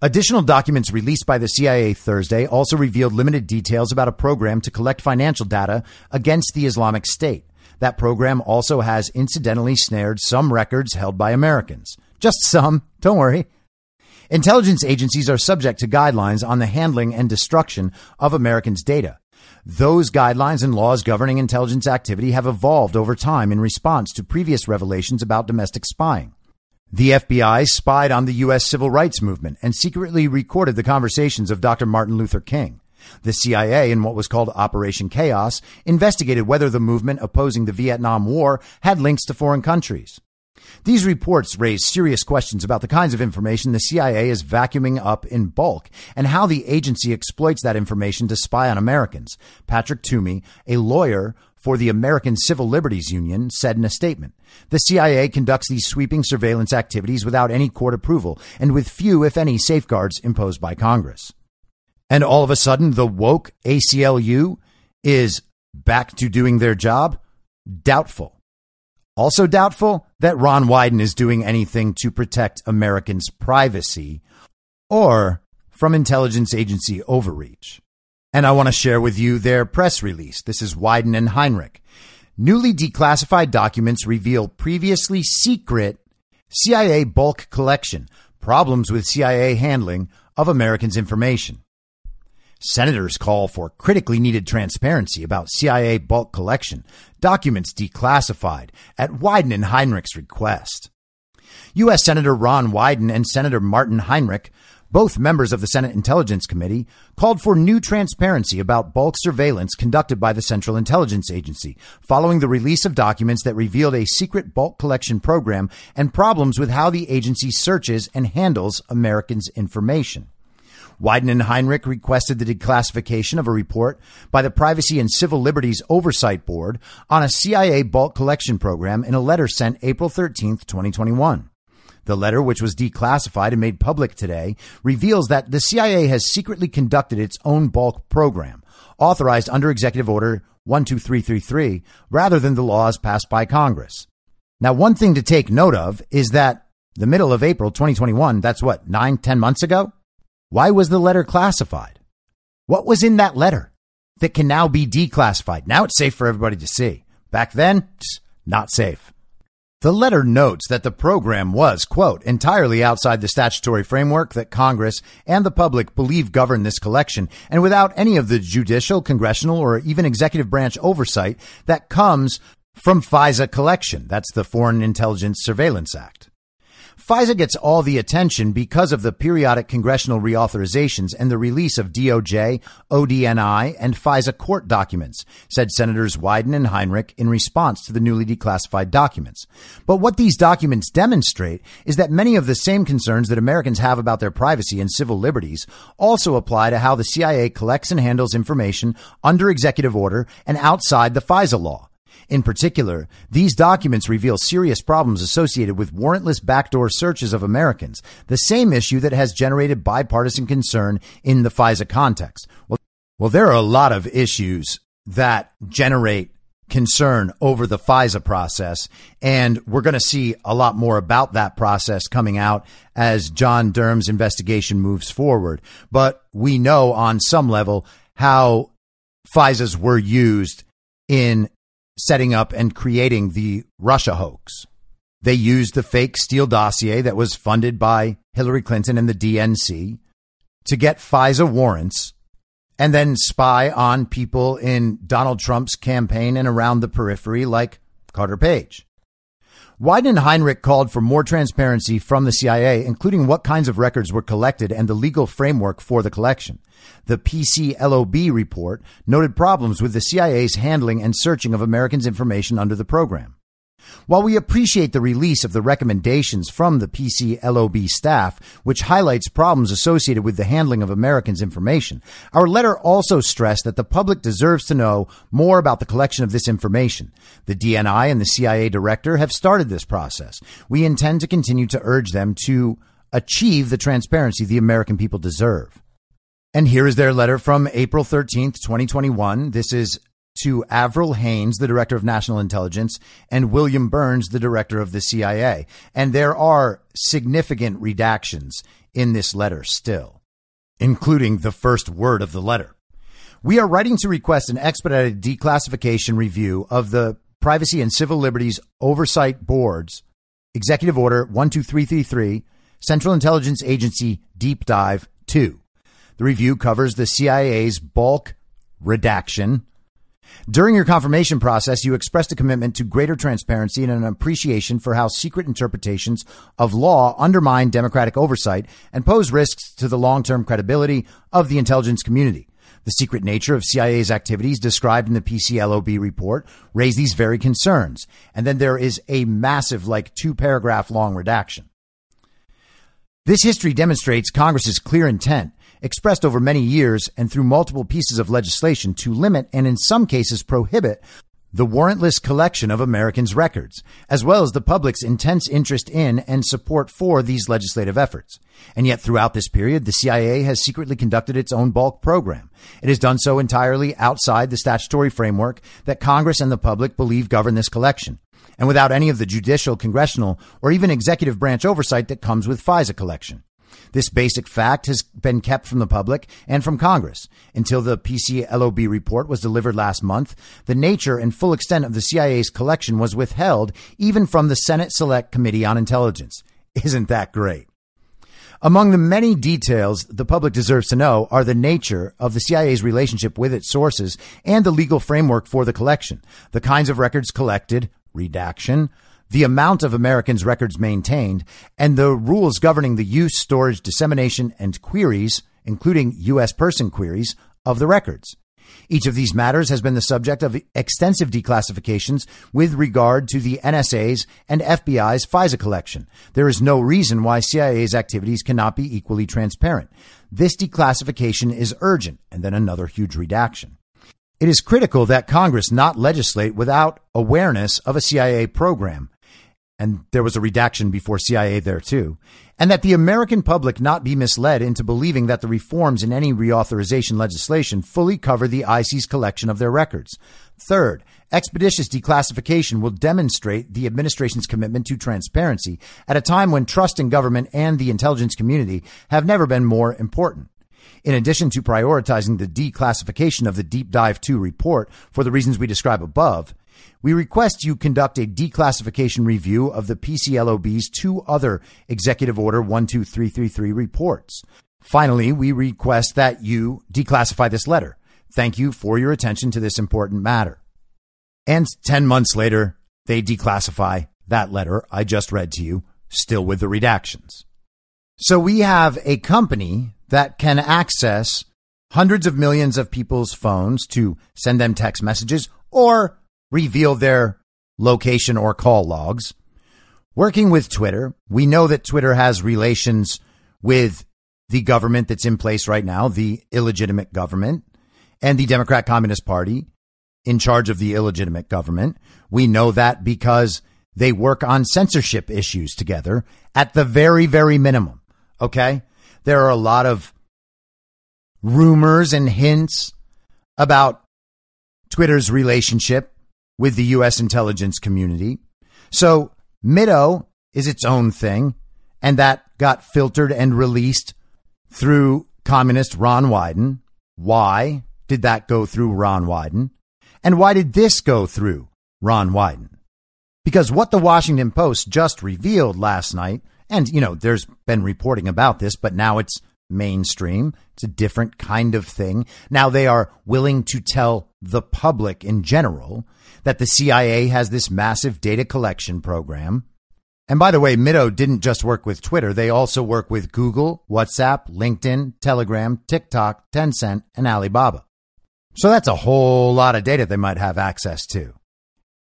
Speaker 2: Additional documents released by the CIA Thursday also revealed limited details about a program to collect financial data against the Islamic State. That program also has incidentally snared some records held by Americans. Just some, don't worry. Intelligence agencies are subject to guidelines on the handling and destruction of Americans' data. Those guidelines and laws governing intelligence activity have evolved over time in response to previous revelations about domestic spying. The FBI spied on the U.S. civil rights movement and secretly recorded the conversations of Dr. Martin Luther King. The CIA, in what was called Operation Chaos, investigated whether the movement opposing the Vietnam War had links to foreign countries. These reports raise serious questions about the kinds of information the CIA is vacuuming up in bulk and how the agency exploits that information to spy on Americans. Patrick Toomey, a lawyer for the American Civil Liberties Union, said in a statement. The CIA conducts these sweeping surveillance activities without any court approval and with few, if any, safeguards imposed by Congress. And all of a sudden, the woke ACLU is back to doing their job? Doubtful. Also doubtful that Ron Wyden is doing anything to protect Americans' privacy or from intelligence agency overreach. And I want to share with you their press release. This is Wyden and Heinrich. Newly declassified documents reveal previously secret CIA bulk collection, problems with CIA handling of Americans' information. Senators call for critically needed transparency about CIA bulk collection, documents declassified at Wyden and Heinrich's request. U.S. Senator Ron Wyden and Senator Martin Heinrich, both members of the Senate Intelligence Committee, called for new transparency about bulk surveillance conducted by the Central Intelligence Agency following the release of documents that revealed a secret bulk collection program and problems with how the agency searches and handles Americans' information. Wyden and Heinrich requested the declassification of a report by the Privacy and Civil Liberties Oversight Board on a CIA bulk collection program in a letter sent April 13, 2021. The letter, which was declassified and made public today, reveals that the CIA has secretly conducted its own bulk program, authorized under Executive Order 12333, rather than the laws passed by Congress. Now, one thing to take note of is that the middle of April 2021, that's what, nine, ten months ago? Why was the letter classified? What was in that letter that can now be declassified? Now it's safe for everybody to see. Back then, not safe. The letter notes that the program was, quote, entirely outside the statutory framework that Congress and the public believe govern this collection and without any of the judicial, congressional, or even executive branch oversight that comes from FISA collection. That's the Foreign Intelligence Surveillance Act. FISA gets all the attention because of the periodic congressional reauthorizations and the release of DOJ, ODNI, and FISA court documents, said Senators Wyden and Heinrich in response to the newly declassified documents. But what these documents demonstrate is that many of the same concerns that Americans have about their privacy and civil liberties also apply to how the CIA collects and handles information under executive order and outside the FISA law. In particular, these documents reveal serious problems associated with warrantless backdoor searches of Americans, the same issue that has generated bipartisan concern in the FISA context. Well, well there are a lot of issues that generate concern over the FISA process. And we're going to see a lot more about that process coming out as John Durham's investigation moves forward. But we know on some level how FISAs were used in setting up and creating the Russia hoax. They used the fake Steele dossier that was funded by Hillary Clinton and the DNC to get FISA warrants and then spy on people in Donald Trump's campaign and around the periphery like Carter Page. Wyden and Heinrich called for more transparency from the CIA, including what kinds of records were collected and the legal framework for the collection. The PCLOB report noted problems with the CIA's handling and searching of Americans' information under the program. While we appreciate the release of the recommendations from the PCLOB staff, which highlights problems associated with the handling of Americans' information, our letter also stressed that the public deserves to know more about the collection of this information. The DNI and the CIA director have started this process. We intend to continue to urge them to achieve the transparency the American people deserve. And here is their letter from April 13th, 2021. This is to Avril Haines, the director of national intelligence, and William Burns, the director of the CIA. And there are significant redactions in this letter still, including the first word of the letter. We are writing to request an expedited declassification review of the Privacy and Civil Liberties Oversight Board's Executive Order 12333, Central Intelligence Agency Deep Dive 2. The review covers the CIA's bulk redaction during your confirmation process, you expressed a commitment to greater transparency and an appreciation for how secret interpretations of law undermine democratic oversight and pose risks to the long-term credibility of the intelligence community. The secret nature of CIA's activities described in the PCLOB report raise these very concerns. And then there is a massive, like two paragraph long redaction. This history demonstrates Congress's clear intent expressed over many years and through multiple pieces of legislation to limit and in some cases prohibit the warrantless collection of Americans' records, as well as the public's intense interest in and support for these legislative efforts. And yet throughout this period, the CIA has secretly conducted its own bulk program. It has done so entirely outside the statutory framework that Congress and the public believe govern this collection. And without any of the judicial, congressional, or even executive branch oversight that comes with FISA collection. This basic fact has been kept from the public and from Congress until the PCLOB report was delivered last month. The nature and full extent of the CIA's collection was withheld even from the Senate Select Committee on Intelligence. Isn't that great? Among the many details the public deserves to know are the nature of the CIA's relationship with its sources and the legal framework for the collection, the kinds of records collected, redaction, the amount of Americans' records maintained, and the rules governing the use, storage, dissemination, and queries, including U.S. person queries, of the records. Each of these matters has been the subject of extensive declassifications with regard to the NSA's and FBI's FISA collection. There is no reason why CIA's activities cannot be equally transparent. This declassification is urgent, and then another huge redaction. It is critical that Congress not legislate without awareness of a CIA program and there was a redaction before CIA there too, and that the American public not be misled into believing that the reforms in any reauthorization legislation fully cover the IC's collection of their records. Third, expeditious declassification will demonstrate the administration's commitment to transparency at a time when trust in government and the intelligence community have never been more important. In addition to prioritizing the declassification of the Deep Dive 2 report for the reasons we describe above, we request you conduct a declassification review of the PCLOB's two other Executive Order 12333 reports. Finally, we request that you declassify this letter. Thank you for your attention to this important matter. And 10 months later, they declassify that letter I just read to you, still with the redactions. So we have a company that can access hundreds of millions of people's phones to send them text messages or reveal their location or call logs. Working with Twitter, we know that Twitter has relations with the government that's in place right now, the illegitimate government, and the Democrat Communist Party in charge of the illegitimate government. We know that because they work on censorship issues together at the very, very minimum. Okay. There are a lot of rumors and hints about Twitter's relationship with the U.S. intelligence community. So Mitto is its own thing, and that got filtered and released through communist Ron Wyden. Why? did that go through Ron Wyden? And why did this go through Ron Wyden? Because what the Washington Post just revealed last night, and you know, there's been reporting about this, but now it's mainstream. It's a different kind of thing. Now they are willing to tell the public in general that the CIA has this massive data collection program. And by the way, Mitto didn't just work with Twitter. They also work with Google, WhatsApp, LinkedIn, Telegram, TikTok, Tencent, and Alibaba. So that's a whole lot of data they might have access to.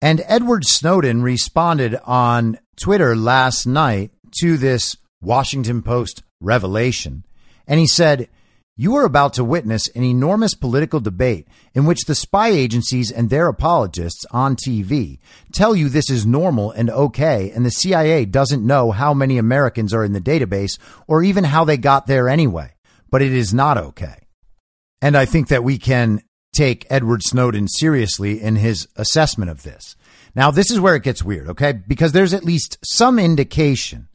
Speaker 2: And Edward Snowden responded on Twitter last night to this Washington Post revelation. And he said, You are about to witness an enormous political debate in which the spy agencies and their apologists on TV tell you this is normal and okay, and the CIA doesn't know how many Americans are in the database or even how they got there anyway. But it is not okay. And I think that we can take Edward Snowden seriously in his assessment of this. Now, this is where it gets weird, okay? Because there's at least some indication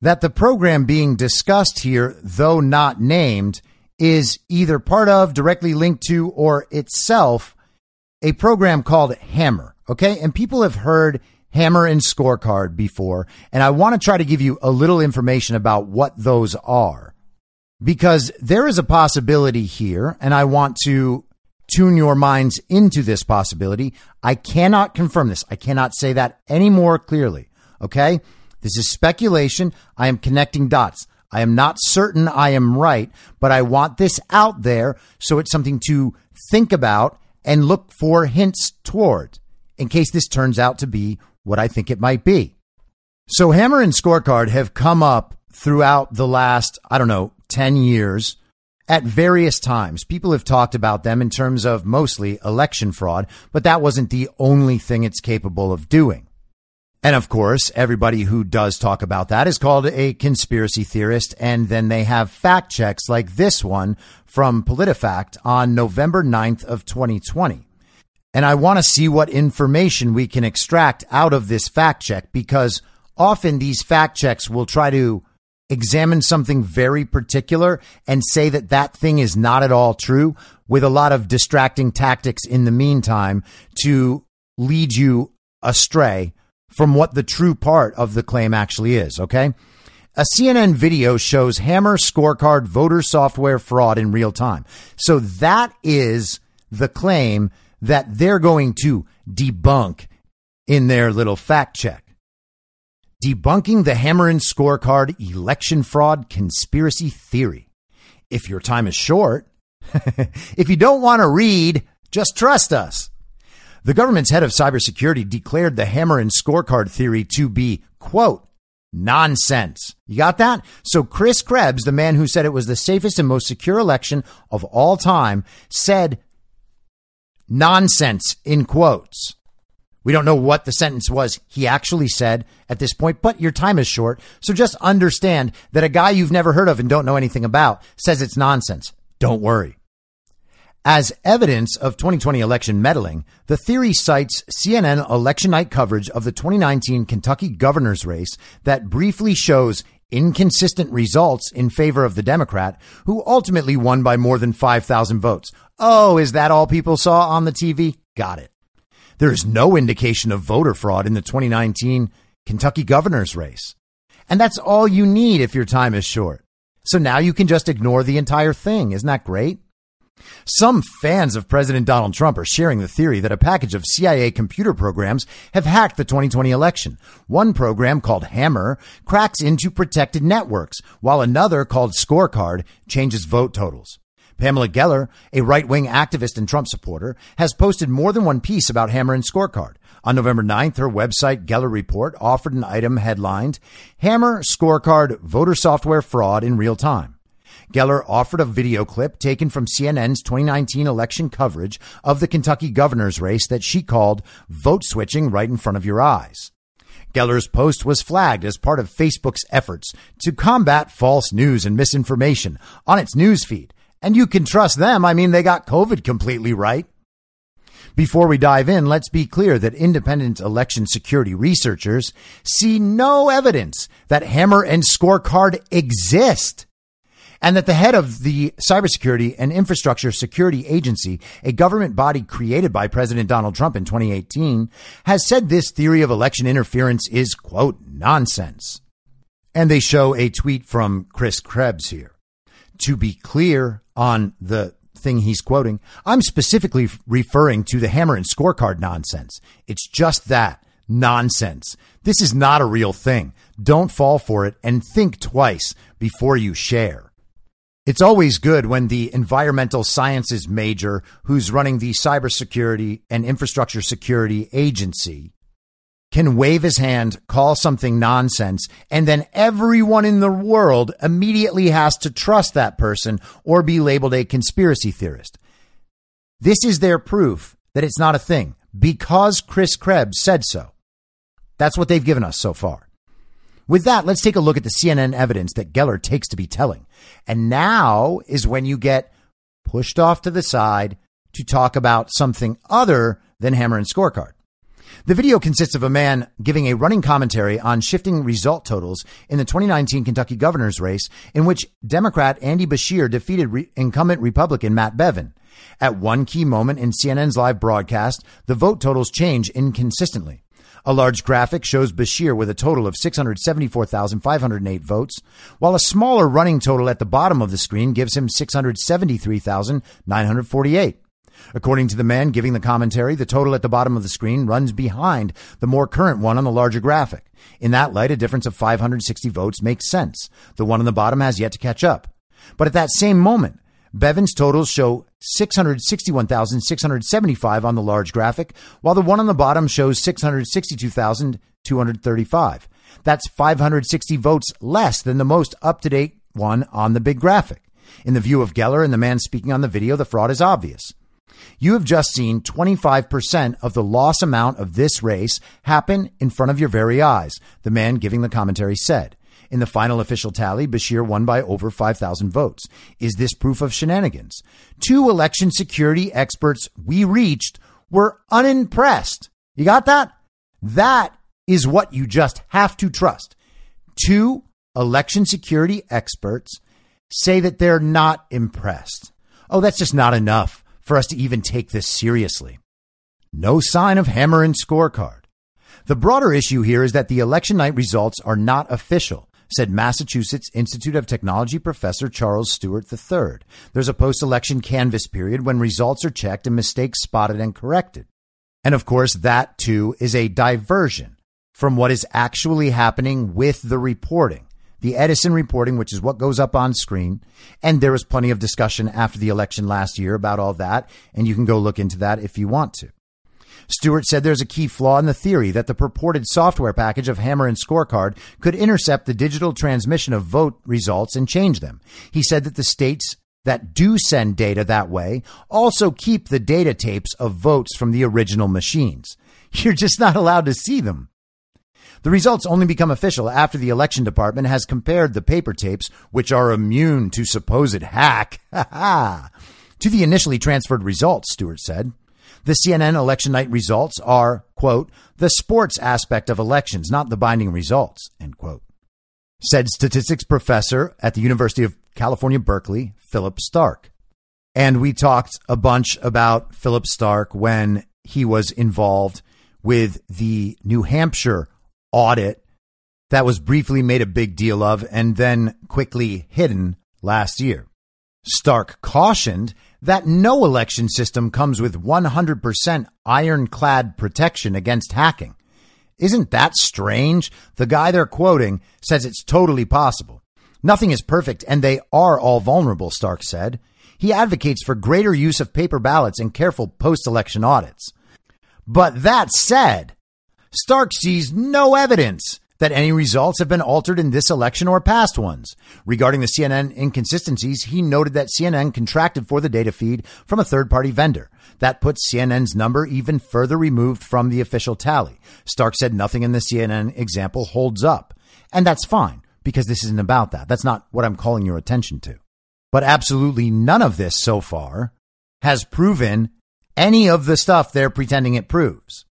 Speaker 2: that the program being discussed here, though not named, is either part of, directly linked to, or itself a program called Hammer. Okay. And people have heard Hammer and Scorecard before. And I want to try to give you a little information about what those are because there is a possibility here. And I want to tune your minds into this possibility. I cannot confirm this. I cannot say that any more clearly. Okay. This is speculation. I am connecting dots. I am not certain I am right, but I want this out there so it's something to think about and look for hints toward in case this turns out to be what I think it might be. So Hammer and Scorecard have come up throughout the last, I don't know, 10 years at various times. People have talked about them in terms of mostly election fraud, but that wasn't the only thing it's capable of doing. And of course, everybody who does talk about that is called a conspiracy theorist. And then they have fact checks like this one from PolitiFact on November 9th of 2020. And I want to see what information we can extract out of this fact check because often these fact checks will try to examine something very particular and say that that thing is not at all true with a lot of distracting tactics in the meantime to lead you astray from what the true part of the claim actually is, okay? A CNN video shows Hammer scorecard voter software fraud in real time. So that is the claim that they're going to debunk in their little fact check. Debunking the Hammer and scorecard election fraud conspiracy theory. If your time is short, if you don't want to read, just trust us. The government's head of cybersecurity declared the hammer and scorecard theory to be, quote, nonsense. You got that? So Chris Krebs, the man who said it was the safest and most secure election of all time, said nonsense in quotes. We don't know what the sentence was he actually said at this point, but your time is short. So just understand that a guy you've never heard of and don't know anything about says it's nonsense. Don't worry. As evidence of 2020 election meddling, the theory cites CNN election night coverage of the 2019 Kentucky governor's race that briefly shows inconsistent results in favor of the Democrat, who ultimately won by more than 5,000 votes. Oh, is that all people saw on the TV? Got it. There is no indication of voter fraud in the 2019 Kentucky governor's race. And that's all you need if your time is short. So now you can just ignore the entire thing. Isn't that great? Some fans of President Donald Trump are sharing the theory that a package of CIA computer programs have hacked the 2020 election. One program called Hammer cracks into protected networks, while another called Scorecard changes vote totals. Pamela Geller, a right-wing activist and Trump supporter, has posted more than one piece about Hammer and Scorecard. On November 9th, her website Geller Report offered an item headlined Hammer Scorecard Voter Software Fraud in Real Time. Geller offered a video clip taken from CNN's 2019 election coverage of the Kentucky governor's race that she called vote switching right in front of your eyes. Geller's post was flagged as part of Facebook's efforts to combat false news and misinformation on its newsfeed. And you can trust them. I mean, they got COVID completely right. Before we dive in, let's be clear that independent election security researchers see no evidence that hammer and scorecard exist and that the head of the Cybersecurity and Infrastructure Security Agency, a government body created by President Donald Trump in 2018, has said this theory of election interference is, quote, nonsense. And they show a tweet from Chris Krebs here. To be clear on the thing he's quoting, I'm specifically referring to the hammer and scorecard nonsense. It's just that nonsense. This is not a real thing. Don't fall for it and think twice before you share. It's always good when the environmental sciences major who's running the cybersecurity and infrastructure security agency can wave his hand, call something nonsense, and then everyone in the world immediately has to trust that person or be labeled a conspiracy theorist. This is their proof that it's not a thing because Chris Krebs said so. That's what they've given us so far. With that, let's take a look at the CNN evidence that Geller takes to be telling. And now is when you get pushed off to the side to talk about something other than hammer and scorecard. The video consists of a man giving a running commentary on shifting result totals in the 2019 Kentucky governor's race, in which Democrat Andy Beshear defeated re- incumbent Republican Matt Bevin. At one key moment in CNN's live broadcast, the vote totals change inconsistently. A large graphic shows Beshear with a total of 674,508 votes, while a smaller running total at the bottom of the screen gives him 673,948. According to the man giving the commentary, the total at the bottom of the screen runs behind the more current one on the larger graphic. In that light, a difference of 560 votes makes sense. The one on the bottom has yet to catch up. But at that same moment, Bevin's totals show 661,675 on the large graphic, while the one on the bottom shows 662,235. That's 560 votes less than the most up to date one on the big graphic. In the view of Geller and the man speaking on the video, the fraud is obvious. You have just seen 25% of the loss amount of this race happen in front of your very eyes, the man giving the commentary said. In the final official tally, Beshear won by over 5,000 votes. Is this proof of shenanigans? Two election security experts we reached were unimpressed. You got that? That is what you just have to trust. Two election security experts say that they're not impressed. Oh, that's just not enough for us to even take this seriously. No sign of hammer and scorecard. The broader issue here is that the election night results are not official said Massachusetts Institute of Technology professor Charles Stewart III. There's a post election canvass period when results are checked and mistakes spotted and corrected. And of course, that too is a diversion from what is actually happening with the reporting. The Edison reporting, which is what goes up on screen. And there was plenty of discussion after the election last year about all that. And you can go look into that if you want to. Stewart said there's a key flaw in the theory that the purported software package of Hammer and Scorecard could intercept the digital transmission of vote results and change them. He said that the states that do send data that way also keep the data tapes of votes from the original machines. You're just not allowed to see them. The results only become official after the election department has compared the paper tapes, which are immune to supposed hack, to the initially transferred results, Stewart said. The CNN election night results are, quote, the sports aspect of elections, not the binding results, end quote. Said statistics professor at the University of California, Berkeley, Philip Stark. And we talked a bunch about Philip Stark when he was involved with the New Hampshire audit that was briefly made a big deal of and then quickly hidden last year. Stark cautioned that no election system comes with 100% ironclad protection against hacking. Isn't that strange? The guy they're quoting says it's totally possible. Nothing is perfect, and they are all vulnerable, Stark said. He advocates for greater use of paper ballots and careful post election audits. But that said, Stark sees no evidence that any results have been altered in this election or past ones. Regarding the CNN inconsistencies, he noted that CNN contracted for the data feed from a third party vendor. That puts CNN's number even further removed from the official tally. Stark said nothing in the CNN example holds up. And that's fine because this isn't about that. That's not what I'm calling your attention to. But absolutely none of this so far has proven any of the stuff they're pretending it proves.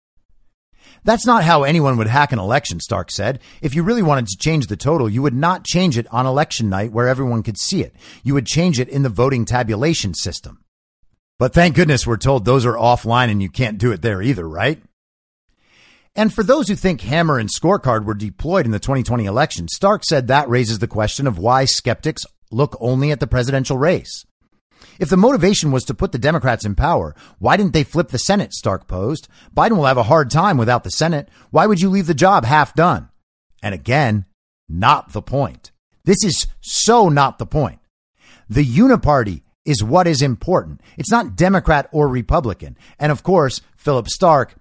Speaker 2: That's not how anyone would hack an election, Stark said. If you really wanted to change the total, you would not change it on election night where everyone could see it. You would change it in the voting tabulation system. But thank goodness we're told those are offline and you can't do it there either, right? And for those who think Hammer and Scorecard were deployed in the 2020 election, Stark said that raises the question of why skeptics look only at the presidential race. If the motivation was to put the Democrats in power, why didn't they flip the Senate? Stark posed. Biden will have a hard time without the Senate. Why would you leave the job half done? And again, not the point. This is so not the point. The uniparty is what is important. It's not Democrat or Republican. And of course, Philip Stark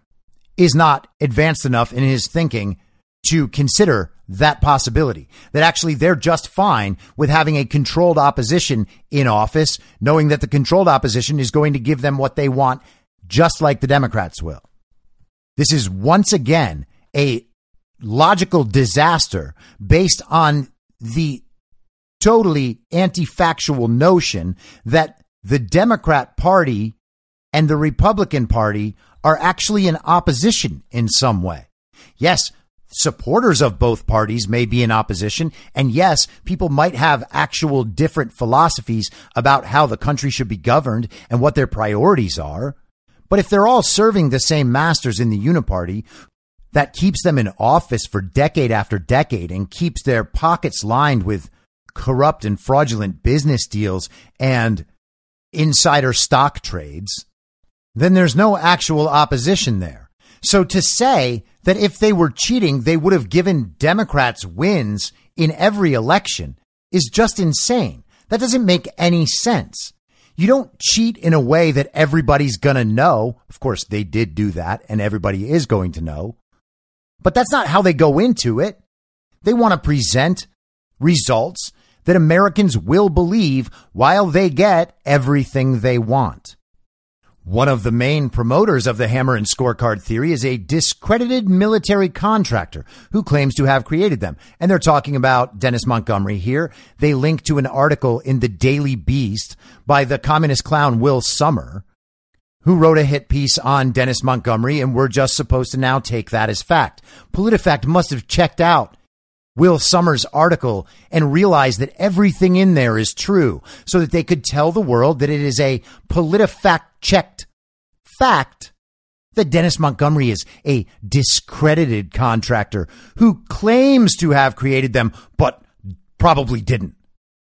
Speaker 2: is not advanced enough in his thinking to consider that possibility that actually they're just fine with having a controlled opposition in office, knowing that the controlled opposition is going to give them what they want, just like the Democrats will. This is once again a logical disaster based on the totally anti factual notion that the Democrat Party and the Republican Party are actually in opposition in some way. Yes, supporters of both parties may be in opposition. And yes, people might have actual different philosophies about how the country should be governed and what their priorities are. But if they're all serving the same masters in the uniparty, that keeps them in office for decade after decade and keeps their pockets lined with corrupt and fraudulent business deals and insider stock trades, then there's no actual opposition there. So to say that if they were cheating, they would have given Democrats wins in every election is just insane. That doesn't make any sense. You don't cheat in a way that everybody's going to know. Of course, they did do that and everybody is going to know. But that's not how they go into it. They want to present results that Americans will believe while they get everything they want. One of the main promoters of the hammer and scorecard theory is a discredited military contractor who claims to have created them. And they're talking about Dennis Montgomery here. They link to an article in the Daily Beast by the communist clown Will Sommer, who wrote a hit piece on Dennis Montgomery. And we're just supposed to now take that as fact. PolitiFact must have checked out Will Sommer's article and realize that everything in there is true so that they could tell the world that it is a PolitiFact checked fact that Dennis Montgomery is a discredited contractor who claims to have created them, but probably didn't.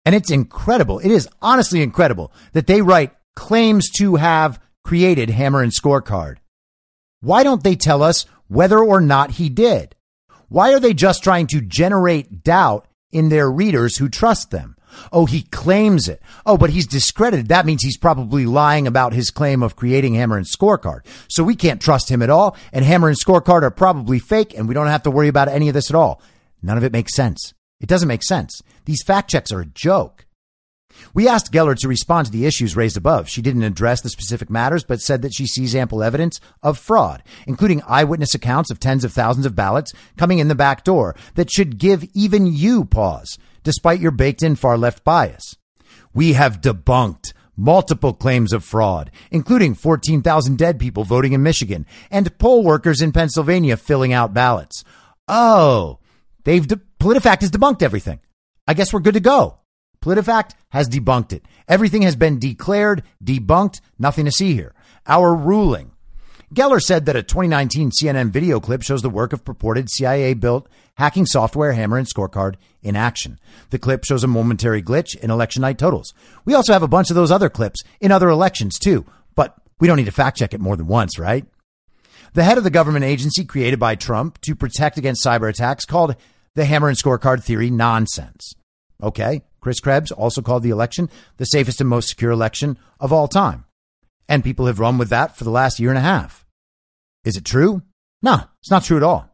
Speaker 2: And it's incredible. It is honestly incredible that they write claims to have created Hammer and Scorecard. Why don't they tell us whether or not he did? Why are they just trying to generate doubt in their readers who trust them? Oh, he claims it. Oh, but he's discredited. That means he's probably lying about his claim of creating Hammer and Scorecard. So we can't trust him at all. And Hammer and Scorecard are probably fake and we don't have to worry about any of this at all. None of it makes sense. It doesn't make sense. These fact checks are a joke. We asked Geller to respond to the issues raised above. She didn't address the specific matters, but said that she sees ample evidence of fraud, including eyewitness accounts of tens of thousands of ballots coming in the back door that should give even you pause, despite your baked in far left bias. We have debunked multiple claims of fraud, including 14,000 dead people voting in Michigan and poll workers in Pennsylvania filling out ballots. Oh, they've, de- PolitiFact has debunked everything. I guess we're good to go. PolitiFact has debunked it. Everything has been declared, debunked, nothing to see here. Our ruling. Geller said that a 2019 CNN video clip shows the work of purported CIA built hacking software Hammer and Scorecard in action. The clip shows a momentary glitch in election night totals. We also have a bunch of those other clips in other elections too, but we don't need to fact check it more than once, right? The head of the government agency created by Trump to protect against cyber attacks called the Hammer and Scorecard theory nonsense. Okay. Chris Krebs also called the election the safest and most secure election of all time. And people have run with that for the last year and a half. Is it true? No, it's not true at all.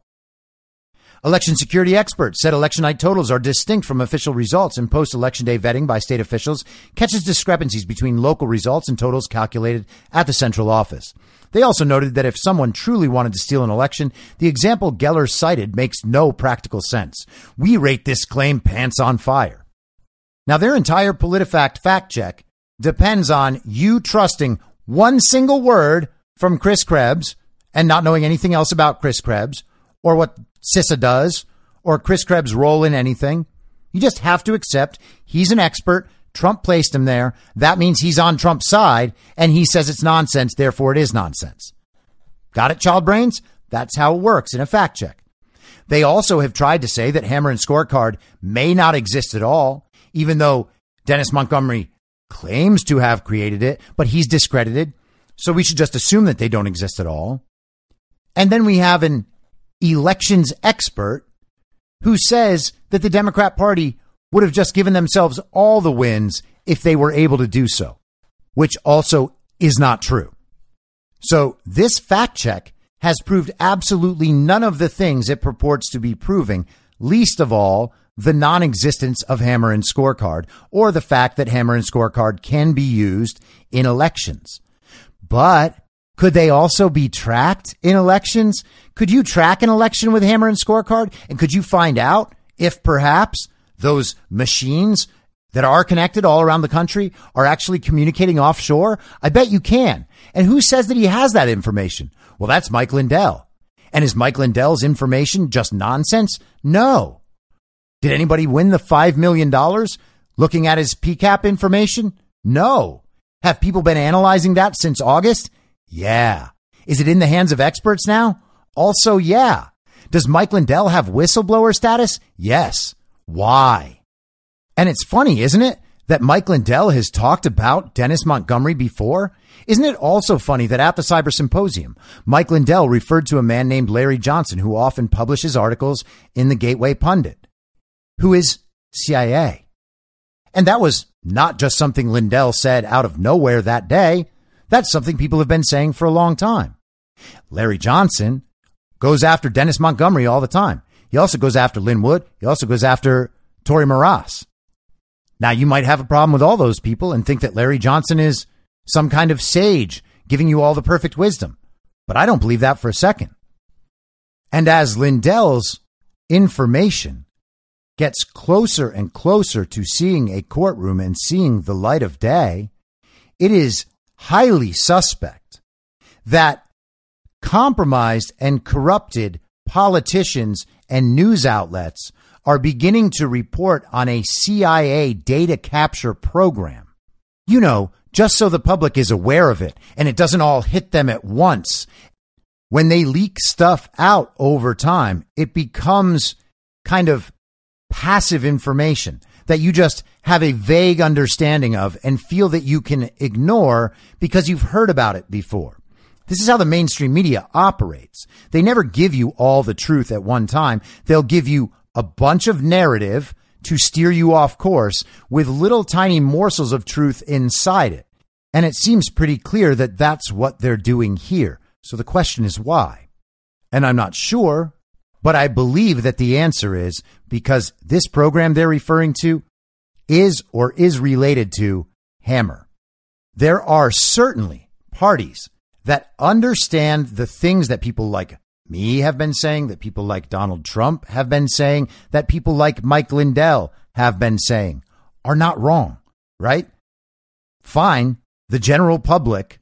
Speaker 2: Election security experts said election night totals are distinct from official results and post election day vetting by state officials catches discrepancies between local results and totals calculated at the central office. They also noted that if someone truly wanted to steal an election, the example Geller cited makes no practical sense. We rate this claim pants on fire. Now, their entire PolitiFact fact check depends on you trusting one single word from Chris Krebs and not knowing anything else about Chris Krebs or what CISA does or Chris Krebs' role in anything. You just have to accept he's an expert. Trump placed him there. That means he's on Trump's side and he says it's nonsense. Therefore, it is nonsense. Got it, child brains? That's how it works in a fact check. They also have tried to say that Hammer and Scorecard may not exist at all, even though Dennis Montgomery claims to have created it, but he's discredited. So we should just assume that they don't exist at all. And then we have an elections expert who says that the Democrat Party would have just given themselves all the wins if they were able to do so, which also is not true. So this fact check has proved absolutely none of the things it purports to be proving, least of all the non existence of Hammer and Scorecard or the fact that Hammer and Scorecard can be used in elections. But could they also be tracked in elections? Could you track an election with Hammer and Scorecard? And could you find out if perhaps those machines that are connected all around the country are actually communicating offshore? I bet you can. And who says that he has that information? Well, that's Mike Lindell. And is Mike Lindell's information just nonsense? No. Did anybody win the $5 million looking at his PCAP information? No. Have people been analyzing that since August? Yeah. Is it in the hands of experts now? Also, yeah. Does Mike Lindell have whistleblower status? Yes. Why? And it's funny, isn't it, that Mike Lindell has talked about Dennis Montgomery before? Isn't it also funny that at the Cyber Symposium, Mike Lindell referred to a man named Larry Johnson, who often publishes articles in the Gateway Pundit, who is CIA? And that was not just something Lindell said out of nowhere that day. That's something people have been saying for a long time. Larry Johnson goes after Dennis Montgomery all the time. He also goes after Lin Wood. He also goes after Tori Maras. Now, you might have a problem with all those people and think that Larry Johnson is some kind of sage giving you all the perfect wisdom. But I don't believe that for a second. And as Lindell's information gets closer and closer to seeing a courtroom and seeing the light of day, it is highly suspect that compromised and corrupted politicians and news outlets are beginning to report on a CIA data capture program. You know, just so the public is aware of it and it doesn't all hit them at once. When they leak stuff out over time, it becomes kind of passive information that you just have a vague understanding of and feel that you can ignore because you've heard about it before. This is how the mainstream media operates. They never give you all the truth at one time. They'll give you a bunch of narrative to steer you off course with little tiny morsels of truth inside it. And it seems pretty clear that that's what they're doing here. So the question is why? And I'm not sure, but I believe that the answer is because this program they're referring to is or is related to Hammer. There are certainly parties that understand the things that people like me have been saying, that people like Donald Trump have been saying, that people like Mike Lindell have been saying are not wrong, right? Fine. The general public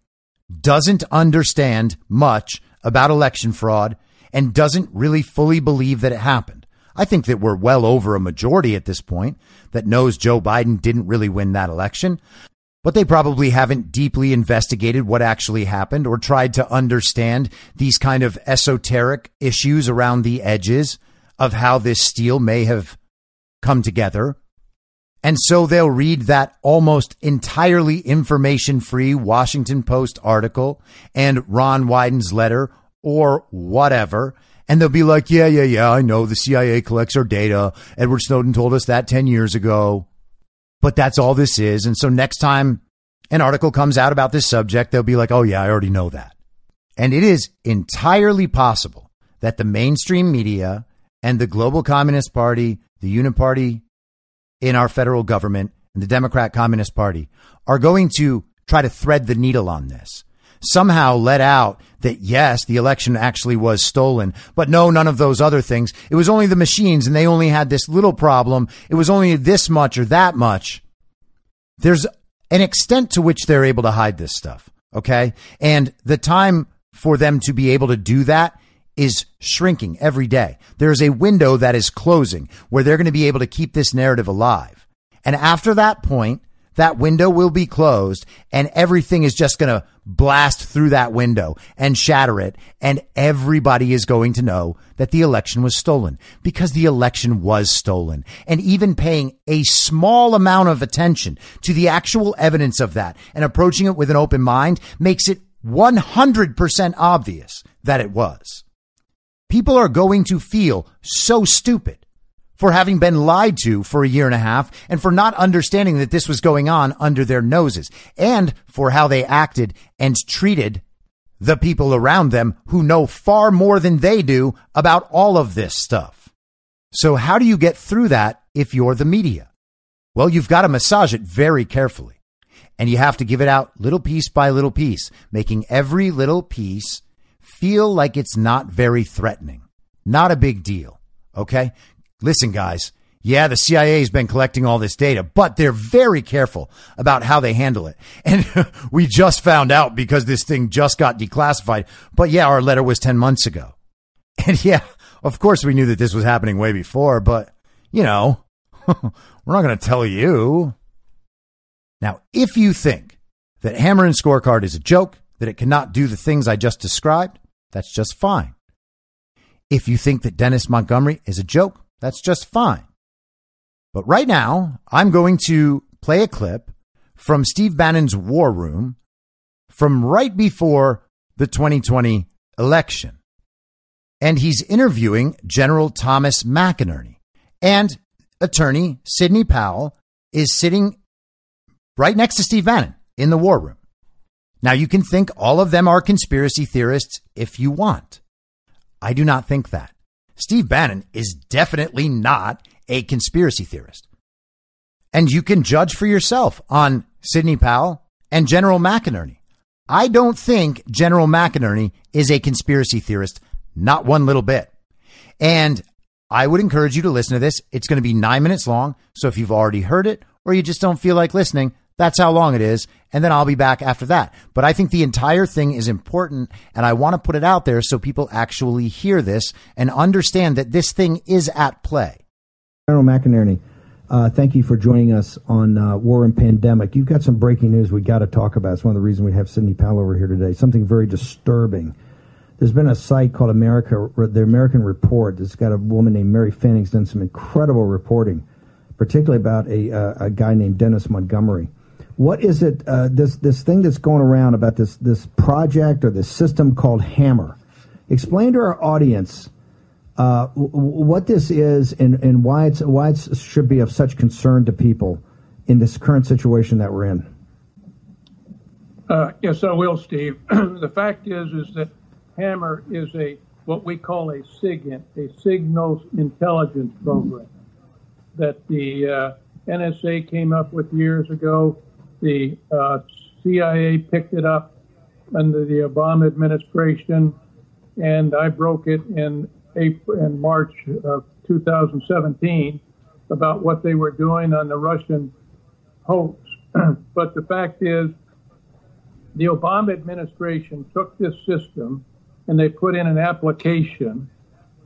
Speaker 2: doesn't understand much about election fraud and doesn't really fully believe that it happened. I think that we're well over a majority at this point that knows Joe Biden didn't really win that election, but they probably haven't deeply investigated what actually happened or tried to understand these kind of esoteric issues around the edges of how this steal may have come together. And so they'll read that almost entirely information free Washington Post article and Ron Wyden's letter or whatever and they'll be like, yeah, yeah, yeah, I know the CIA collects our data. Edward Snowden told us that 10 years ago. But that's all this is. And so next time an article comes out about this subject, they'll be like, oh, yeah, I already know that. And it is entirely possible that the mainstream media and the global communist party, the uniparty in our federal government, and the Democrat Communist Party are going to try to thread the needle on this somehow let out that yes, the election actually was stolen, but no, none of those other things. It was only the machines and they only had this little problem. It was only this much or that much. There's an extent to which they're able to hide this stuff. Okay. And the time for them to be able to do that is shrinking every day. There's a window that is closing where they're going to be able to keep this narrative alive. And after that point, that window will be closed and everything is just going to blast through that window and shatter it. And everybody is going to know that the election was stolen because the election was stolen. And even paying a small amount of attention to the actual evidence of that and approaching it with an open mind makes it 100% obvious that it was. People are going to feel so stupid for having been lied to for a year and a half and for not understanding that this was going on under their noses and for how they acted and treated the people around them who know far more than they do about all of this stuff. So how do you get through that if you're the media? Well, you've got to massage it very carefully and you have to give it out little piece by little piece, making every little piece feel like it's not very threatening. Not a big deal. Okay listen, guys, yeah, the CIA has been collecting all this data, but they're very careful about how they handle it. And we just found out because this thing just got declassified. But yeah, our letter was 10 months ago. And yeah, of course we knew that this was happening way before, but you know, we're not going to tell you. Now, if you think that Hammer and Scorecard is a joke, that it cannot do the things I just described, that's just fine. If you think that Dennis Montgomery is a joke, that's just fine. But right now, I'm going to play a clip from Steve Bannon's War Room from right before the 2020 election. And he's interviewing General Thomas McInerney. And attorney Sidney Powell is sitting right next to Steve Bannon in the War Room. Now, you can think all of them are conspiracy theorists if you want. I do not think that. Steve Bannon is definitely not a conspiracy theorist. And you can judge for yourself on Sidney Powell and General McInerney. I don't think General McInerney is a conspiracy theorist, not one little bit. And I would encourage you to listen to this. It's going to be nine minutes long. So if you've already heard it or you just don't feel like listening, that's how long it is. And then I'll be back after that. But I think the entire thing is important and I want to put it out there so people actually hear this and understand that this thing is at play.
Speaker 6: General McInerney, uh, thank you for joining us on uh, War and Pandemic. You've got some breaking news we got to talk about. It's one of the reasons we have Sidney Powell over here today. Something very disturbing. There's been a site called America, the American Report. It's got a woman named Mary Fanning's done some incredible reporting, particularly about a, uh, a guy named Dennis Montgomery. What is it? Uh, this this thing that's going around about this this project or this system called Hammer. Explain to our audience uh, w- what this is and, and why it's why it should be of such concern to people in this current situation that we're in.
Speaker 7: Uh, yes, I will, Steve. the fact is, is that Hammer is a what we call a SIGINT, a signals intelligence program that the uh, NSA came up with years ago the uh, CIA picked it up under the Obama administration, and I broke it in April in March of 2017 about what they were doing on the Russian hoax. but the fact is, the Obama administration took this system and they put in an application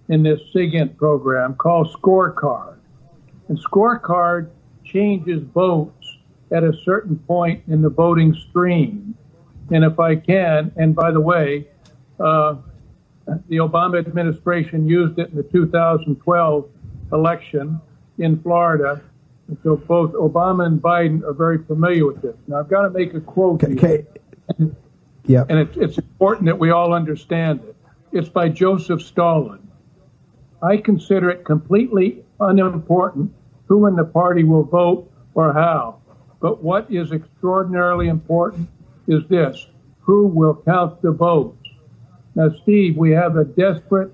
Speaker 7: in this SIGINT program called Scorecard. And Scorecard changes votes at a certain point in the voting stream. And if I can, and by the way, uh, the Obama administration used it in the 2012 election in Florida. And so both Obama and Biden are very familiar with this. Now, I've got to make a quote.
Speaker 6: Okay.
Speaker 7: And, yeah. And it's, it's important that we all understand it. It's by Joseph Stalin. I consider it completely unimportant who in the party will vote or how. But what is extraordinarily important is this who will count the votes? Now, Steve, we have a desperate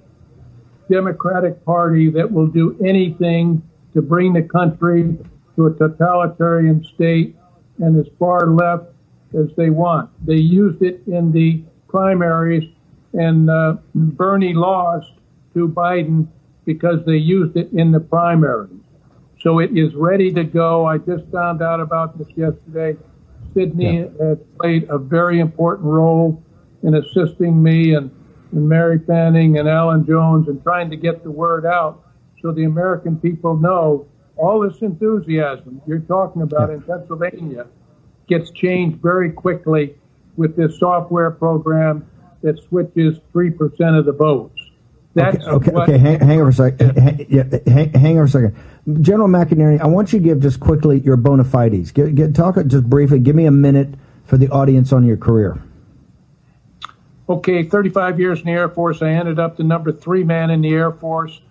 Speaker 7: Democratic Party that will do anything to bring the country to a totalitarian state and as far left as they want. They used it in the primaries, and uh, Bernie lost to Biden because they used it in the primaries. So it is ready to go. I just found out about this yesterday. Sidney yeah. has played a very important role in assisting me and, and Mary Fanning and Alan Jones and trying to get the word out so the American people know all this enthusiasm you're talking about in Pennsylvania gets changed very quickly with this software program that switches 3% of the votes. That's
Speaker 6: okay, okay,
Speaker 7: what,
Speaker 6: okay. Hang, hang over a second. Hang, yeah, hang, hang over a second. General McInerney, I want you to give just quickly your bona fides. Get, get, talk just briefly. Give me a minute for the audience on your career.
Speaker 7: Okay, 35 years in the Air Force. I ended up the number three man in the Air Force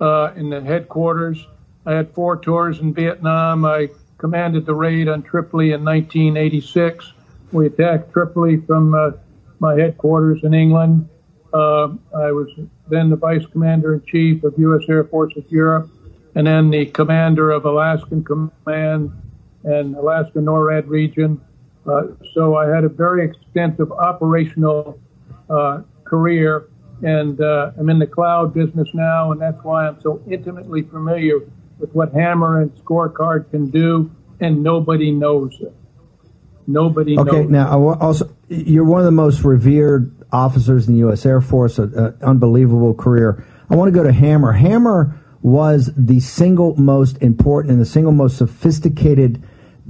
Speaker 7: uh, in the headquarters. I had four tours in Vietnam. I commanded the raid on Tripoli in 1986. We attacked Tripoli from uh, my headquarters in England. Uh, I was then the vice commander in chief of U.S. Air Forces Europe, and then the commander of Alaskan Command and Alaska NORAD region. Uh, so I had a very extensive operational uh, career, and uh, I'm in the cloud business now, and that's why I'm so intimately familiar with what Hammer and Scorecard can do, and nobody knows it. Nobody
Speaker 6: okay,
Speaker 7: knows.
Speaker 6: now also you're one of the most revered officers in the U.S. Air Force, an unbelievable career. I want to go to Hammer. Hammer was the single most important and the single most sophisticated,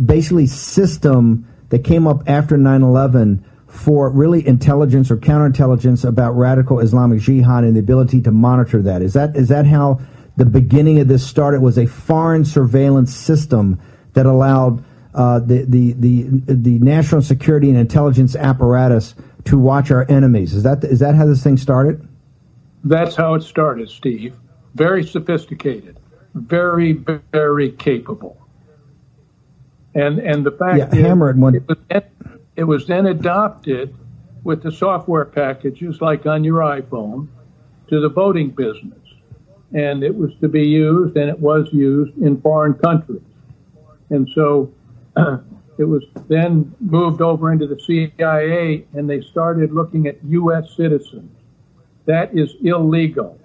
Speaker 6: basically, system that came up after 9 11 for really intelligence or counterintelligence about radical Islamic jihad and the ability to monitor that. Is that is that how the beginning of this started? Was a foreign surveillance system that allowed uh, the, the the the national security and intelligence apparatus to watch our enemies. Is that is that how this thing started?
Speaker 7: That's how it started, Steve. Very sophisticated, very very capable. And and the fact
Speaker 6: yeah,
Speaker 7: is,
Speaker 6: hammered one.
Speaker 7: It was, then, it was then adopted with the software packages like on your iPhone to the voting business. And it was to be used, and it was used in foreign countries. And so it was then moved over into the CIA, and they started looking at U.S. citizens. That is illegal.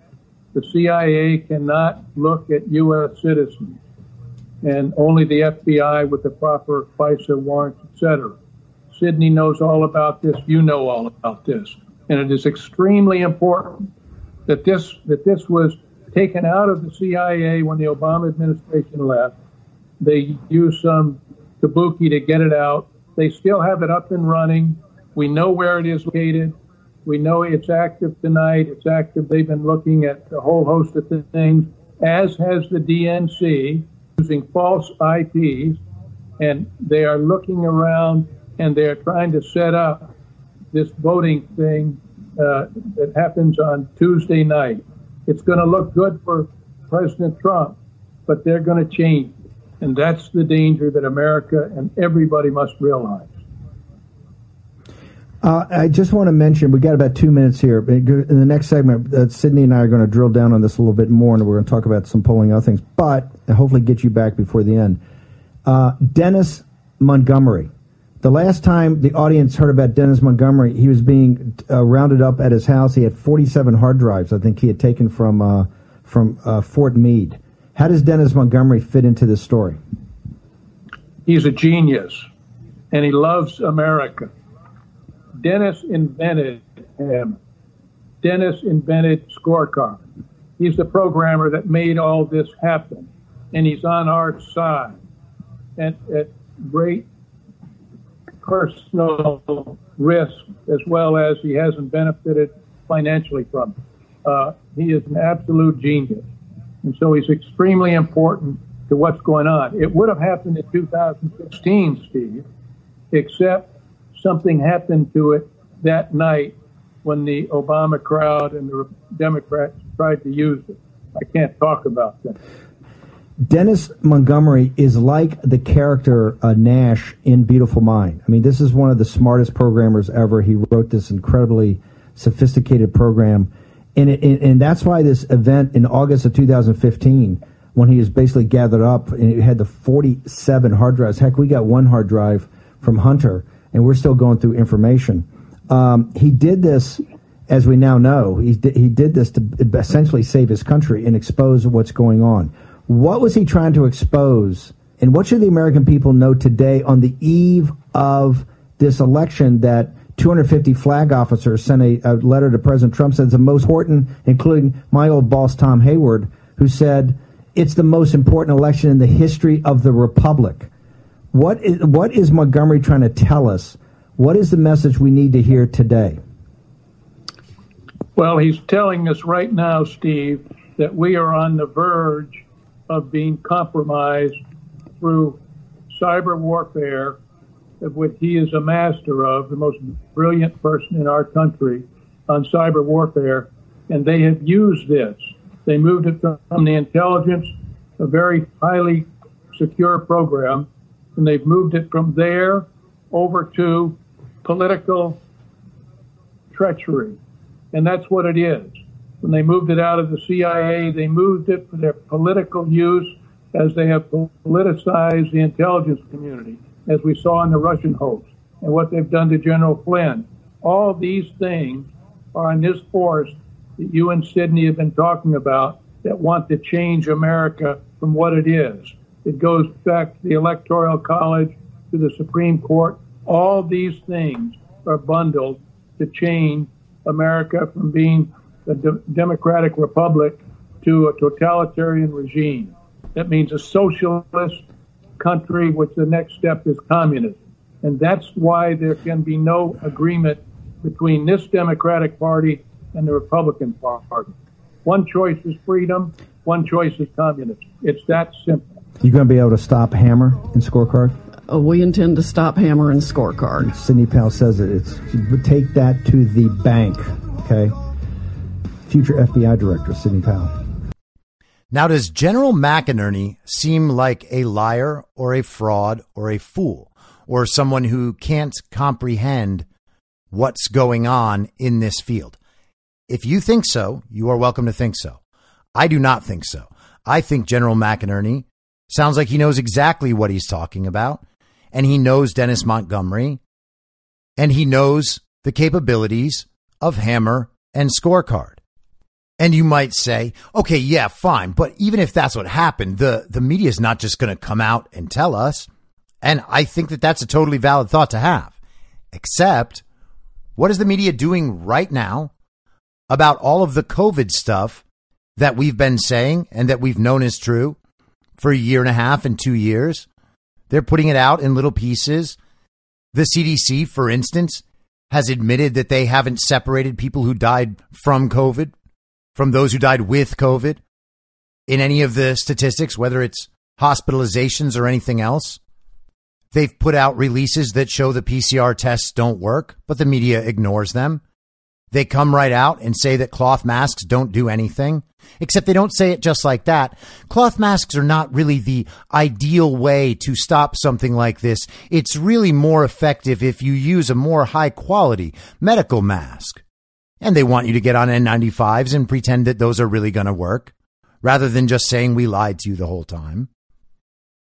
Speaker 7: The CIA cannot look at U.S. citizens, and only the FBI with the proper FISA warrants, etc. Sidney knows all about this. You know all about this, and it is extremely important that this that this was taken out of the CIA when the Obama administration left. They used some kabuki to get it out. They still have it up and running. We know where it is located. We know it's active tonight. It's active. They've been looking at a whole host of things, as has the DNC, using false IPs. And they are looking around and they are trying to set up this voting thing uh, that happens on Tuesday night. It's going to look good for President Trump, but they're going to change and that's the danger that America and everybody must realize.
Speaker 6: Uh, I just want to mention we got about two minutes here. In the next segment, uh, Sidney and I are going to drill down on this a little bit more, and we're going to talk about some polling other things, but hopefully get you back before the end. Uh, Dennis Montgomery. The last time the audience heard about Dennis Montgomery, he was being uh, rounded up at his house. He had 47 hard drives, I think he had taken from uh, from uh, Fort Meade. How does Dennis Montgomery fit into this story?
Speaker 7: He's a genius, and he loves America. Dennis invented him. Dennis invented Scorecard. He's the programmer that made all this happen, and he's on our side at, at great personal risk, as well as he hasn't benefited financially from it. Uh, he is an absolute genius. And so he's extremely important to what's going on. It would have happened in 2016, Steve, except something happened to it that night when the Obama crowd and the Democrats tried to use it. I can't talk about that.
Speaker 6: Dennis Montgomery is like the character uh, Nash in Beautiful Mind. I mean, this is one of the smartest programmers ever. He wrote this incredibly sophisticated program and, it, and that's why this event in August of 2015, when he was basically gathered up and he had the 47 hard drives. Heck, we got one hard drive from Hunter, and we're still going through information. Um, he did this, as we now know, he he did this to essentially save his country and expose what's going on. What was he trying to expose? And what should the American people know today on the eve of this election that 250 flag officers sent a, a letter to President Trump. Says the most important, including my old boss Tom Hayward, who said it's the most important election in the history of the republic. What is, what is Montgomery trying to tell us? What is the message we need to hear today?
Speaker 7: Well, he's telling us right now, Steve, that we are on the verge of being compromised through cyber warfare, of which he is a master of, the most brilliant person in our country on cyber warfare. And they have used this. They moved it from the intelligence, a very highly secure program, and they've moved it from there over to political treachery. And that's what it is. When they moved it out of the CIA, they moved it for their political use as they have politicized the intelligence community, as we saw in the Russian hoax, and what they've done to General Flynn. All these things are in this force that you and Sidney have been talking about that want to change America from what it is. It goes back to the Electoral College, to the Supreme Court. All these things are bundled to change America from being a de- democratic republic to a totalitarian regime. That means a socialist country, which the next step is communism. And that's why there can be no agreement between this Democratic Party and the Republican Party. One choice is freedom, one choice is communism. It's that simple.
Speaker 6: You going to be able to stop Hammer and scorecard?
Speaker 8: Uh, we intend to stop Hammer and scorecard.
Speaker 6: Sidney Powell says it. It's take that to the bank. Okay. Future FBI director Sidney Powell.
Speaker 2: Now, does General McInerney seem like a liar or a fraud or a fool or someone who can't comprehend what's going on in this field? If you think so, you are welcome to think so. I do not think so. I think General McInerney sounds like he knows exactly what he's talking about, and he knows Dennis Montgomery, and he knows the capabilities of Hammer and Scorecard. And you might say, okay, yeah, fine. But even if that's what happened, the, the media is not just going to come out and tell us. And I think that that's a totally valid thought to have. Except, what is the media doing right now about all of the COVID stuff that we've been saying and that we've known is true for a year and a half and two years? They're putting it out in little pieces. The CDC, for instance, has admitted that they haven't separated people who died from COVID from those who died with COVID in any of the statistics, whether it's hospitalizations or anything else. They've put out releases that show the PCR tests don't work, but the media ignores them. They come right out and say that cloth masks don't do anything, except they don't say it just like that. Cloth masks are not really the ideal way to stop something like this. It's really more effective if you use a more high quality medical mask. And they want you to get on N95s and pretend that those are really going to work rather than just saying we lied to you the whole time.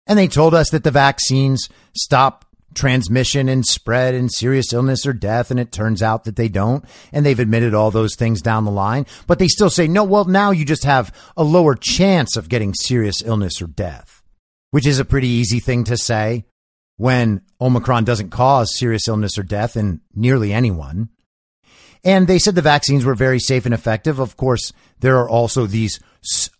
Speaker 2: And they told us that the vaccines stop transmission and spread and serious illness or death. And it turns out that they don't. And they've admitted all those things down the line, but they still say, no, well, now you just have a lower chance of getting serious illness or death, which is a pretty easy thing to say when Omicron doesn't cause serious illness or death in nearly anyone. And they said the vaccines were very safe and effective. Of course, there are also these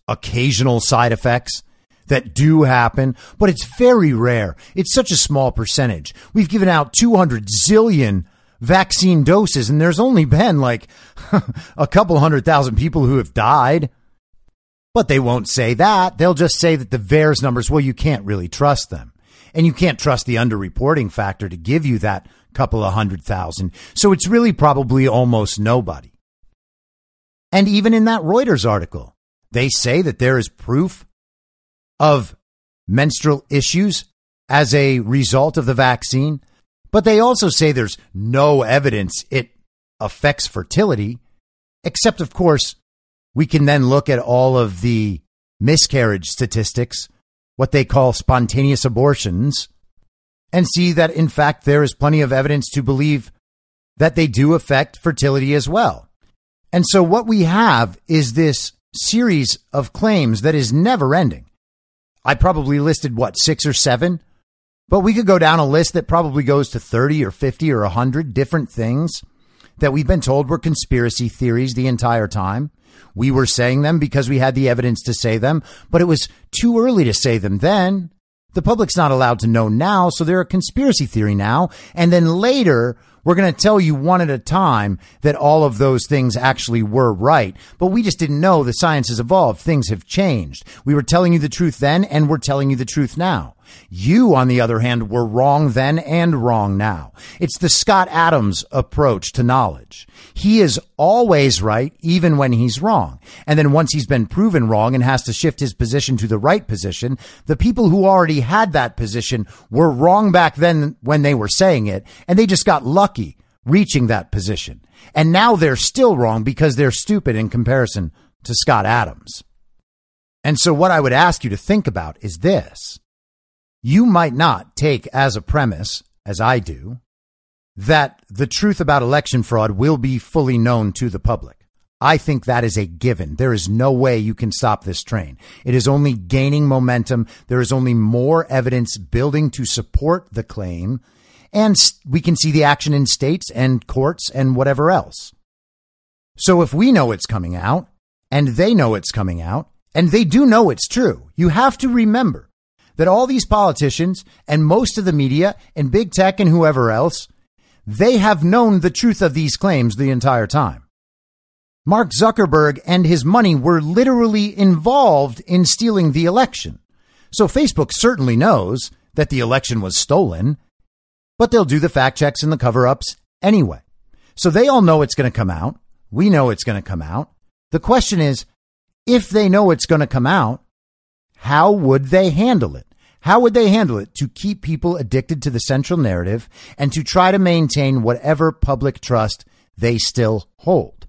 Speaker 2: occasional side effects that do happen, but it's very rare. It's such a small percentage. We've given out 200 zillion vaccine doses, and there's only been like a couple hundred thousand people who have died. But they won't say that. They'll just say that the VAERS numbers, well, you can't really trust them. And you can't trust the underreporting factor to give you that couple of hundred thousand. So it's really probably almost nobody. And even in that Reuters article, they say that there is proof of menstrual issues as a result of the vaccine, but they also say there's no evidence it affects fertility, except, of course, we can then look at all of the miscarriage statistics, what they call spontaneous abortions, and see that, in fact, there is plenty of evidence to believe that they do affect fertility as well. And so, what we have is this series of claims that is never ending. I probably listed what, six or seven But we could go down a list that probably goes to 30 or 50 or 100 different things that we've been told were conspiracy theories the entire time. We were saying them because we had the evidence to say them, but it was too early to say them then. The public's not allowed to know now, so they're a conspiracy theory now. And then later, we're going to tell you one at a time that all of those things actually were right. But we just didn't know the science has evolved. Things have changed. We were telling you the truth then, and we're telling you the truth now. You, on the other hand, were wrong then and wrong now. It's the Scott Adams approach to knowledge. He is always right, even when he's wrong. And then once he's been proven wrong and has to shift his position to the right position, the people who already had that position were wrong back then when they were saying it, and they just got lucky reaching that position. And now they're still wrong because they're stupid in comparison to Scott Adams. And so what I would ask you to think about is this you might not take as a premise, as I do, that the truth about election fraud will be fully known to the public. I think that is a given. There is no way you can stop this train. It is only gaining momentum. There is only more evidence building to support the claim. And we can see the action in states and courts and whatever else. So if we know it's coming out and they know it's coming out and they do know it's true, you have to remember that all these politicians and most of the media and big tech and whoever else, they have known the truth of these claims the entire time. Mark Zuckerberg and his money were literally involved in stealing the election. So Facebook certainly knows that the election was stolen, but they'll do the fact checks and the cover ups anyway. So they all know it's going to come out. We know it's going to come out. The question is, if they know it's going to come out, how would they handle it? How would they handle it to keep people addicted to the central narrative and to try to maintain whatever public trust they still hold?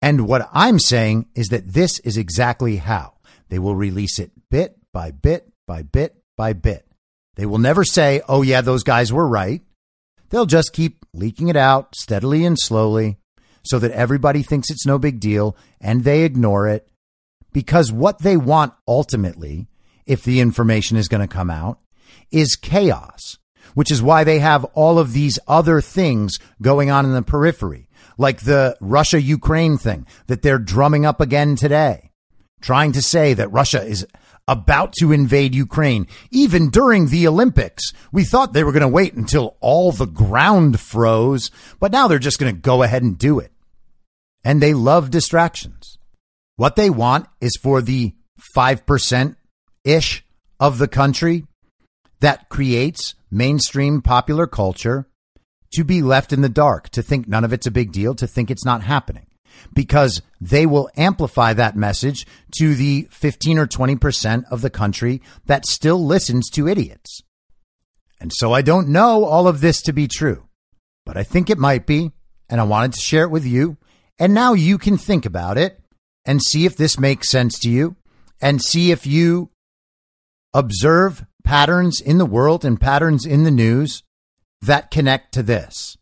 Speaker 2: And what I'm saying is that this is exactly how they will release it bit by bit by bit by bit. They will never say, oh, yeah, those guys were right. They'll just keep leaking it out steadily and slowly so that everybody thinks it's no big deal and they ignore it because what they want ultimately, if the information is going to come out, is chaos, which is why they have all of these other things going on in the periphery, like the Russia Ukraine thing that they're drumming up again today, trying to say that Russia is about to invade Ukraine. Even during the Olympics, we thought they were going to wait until all the ground froze, but now they're just going to go ahead and do it. And they love distractions. What they want is for the 5% ish of the country that creates mainstream popular culture to be left in the dark, to think none of it's a big deal, to think it's not happening. Because they will amplify that message to the 15 or 20% of the country that still listens to idiots. And so I don't know all of this to be true, but I think it might be. And I wanted to share it with you. And now you can think about it and see if this makes sense to you and see if you observe patterns in the world and patterns in the news that connect to this.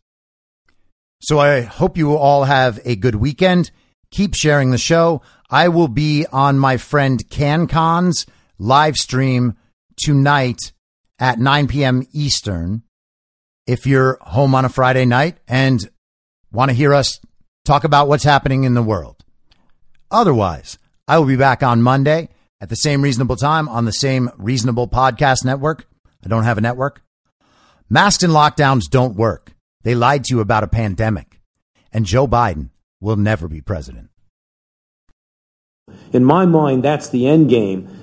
Speaker 2: So I hope you all have a good weekend. Keep sharing the show. I will be on my friend CannCon's live stream tonight at 9 p.m. Eastern. If you're home on a Friday night and want to hear us talk about what's happening in the world. Otherwise, I will be back on Monday at the same reasonable time on the same reasonable podcast network. I don't have a network. Masks and lockdowns don't work. They lied to you about a pandemic. And Joe Biden will never be president.
Speaker 9: In my mind, that's the end game.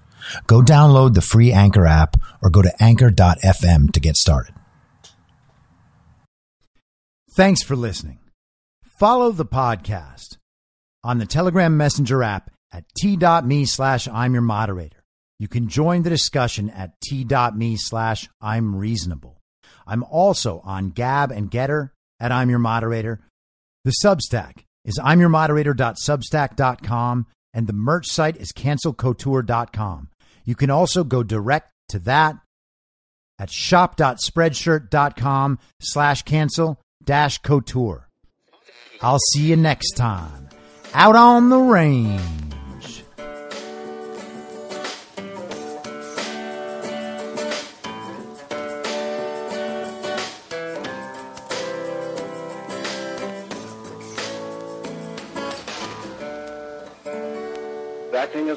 Speaker 2: Go download the free Anchor app or go to anchor.fm to get started. Thanks for listening. Follow the podcast on the Telegram Messenger app at t.me slash I'm your moderator. You can join the discussion at t.me slash I'm reasonable. I'm also on Gab and Gettr at I'm your moderator. The Substack is I'm your moderator.substack.com and the merch site is cancelcouture.com. You can also go direct to that at shop.spreadshirt.com slash cancel dash couture. I'll see you next time out on the range.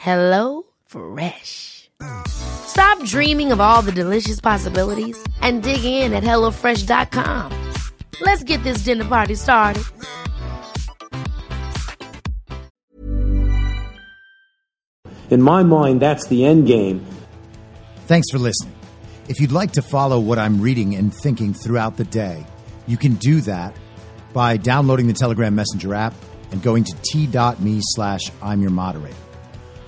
Speaker 10: Hello Fresh. Stop dreaming of all the delicious possibilities and dig in at HelloFresh.com. Let's get this dinner party started.
Speaker 9: In my mind, that's the end game.
Speaker 2: Thanks for listening. If you'd like to follow what I'm reading and thinking throughout the day, you can do that by downloading the Telegram Messenger app and going to t.me slash I'm your moderator.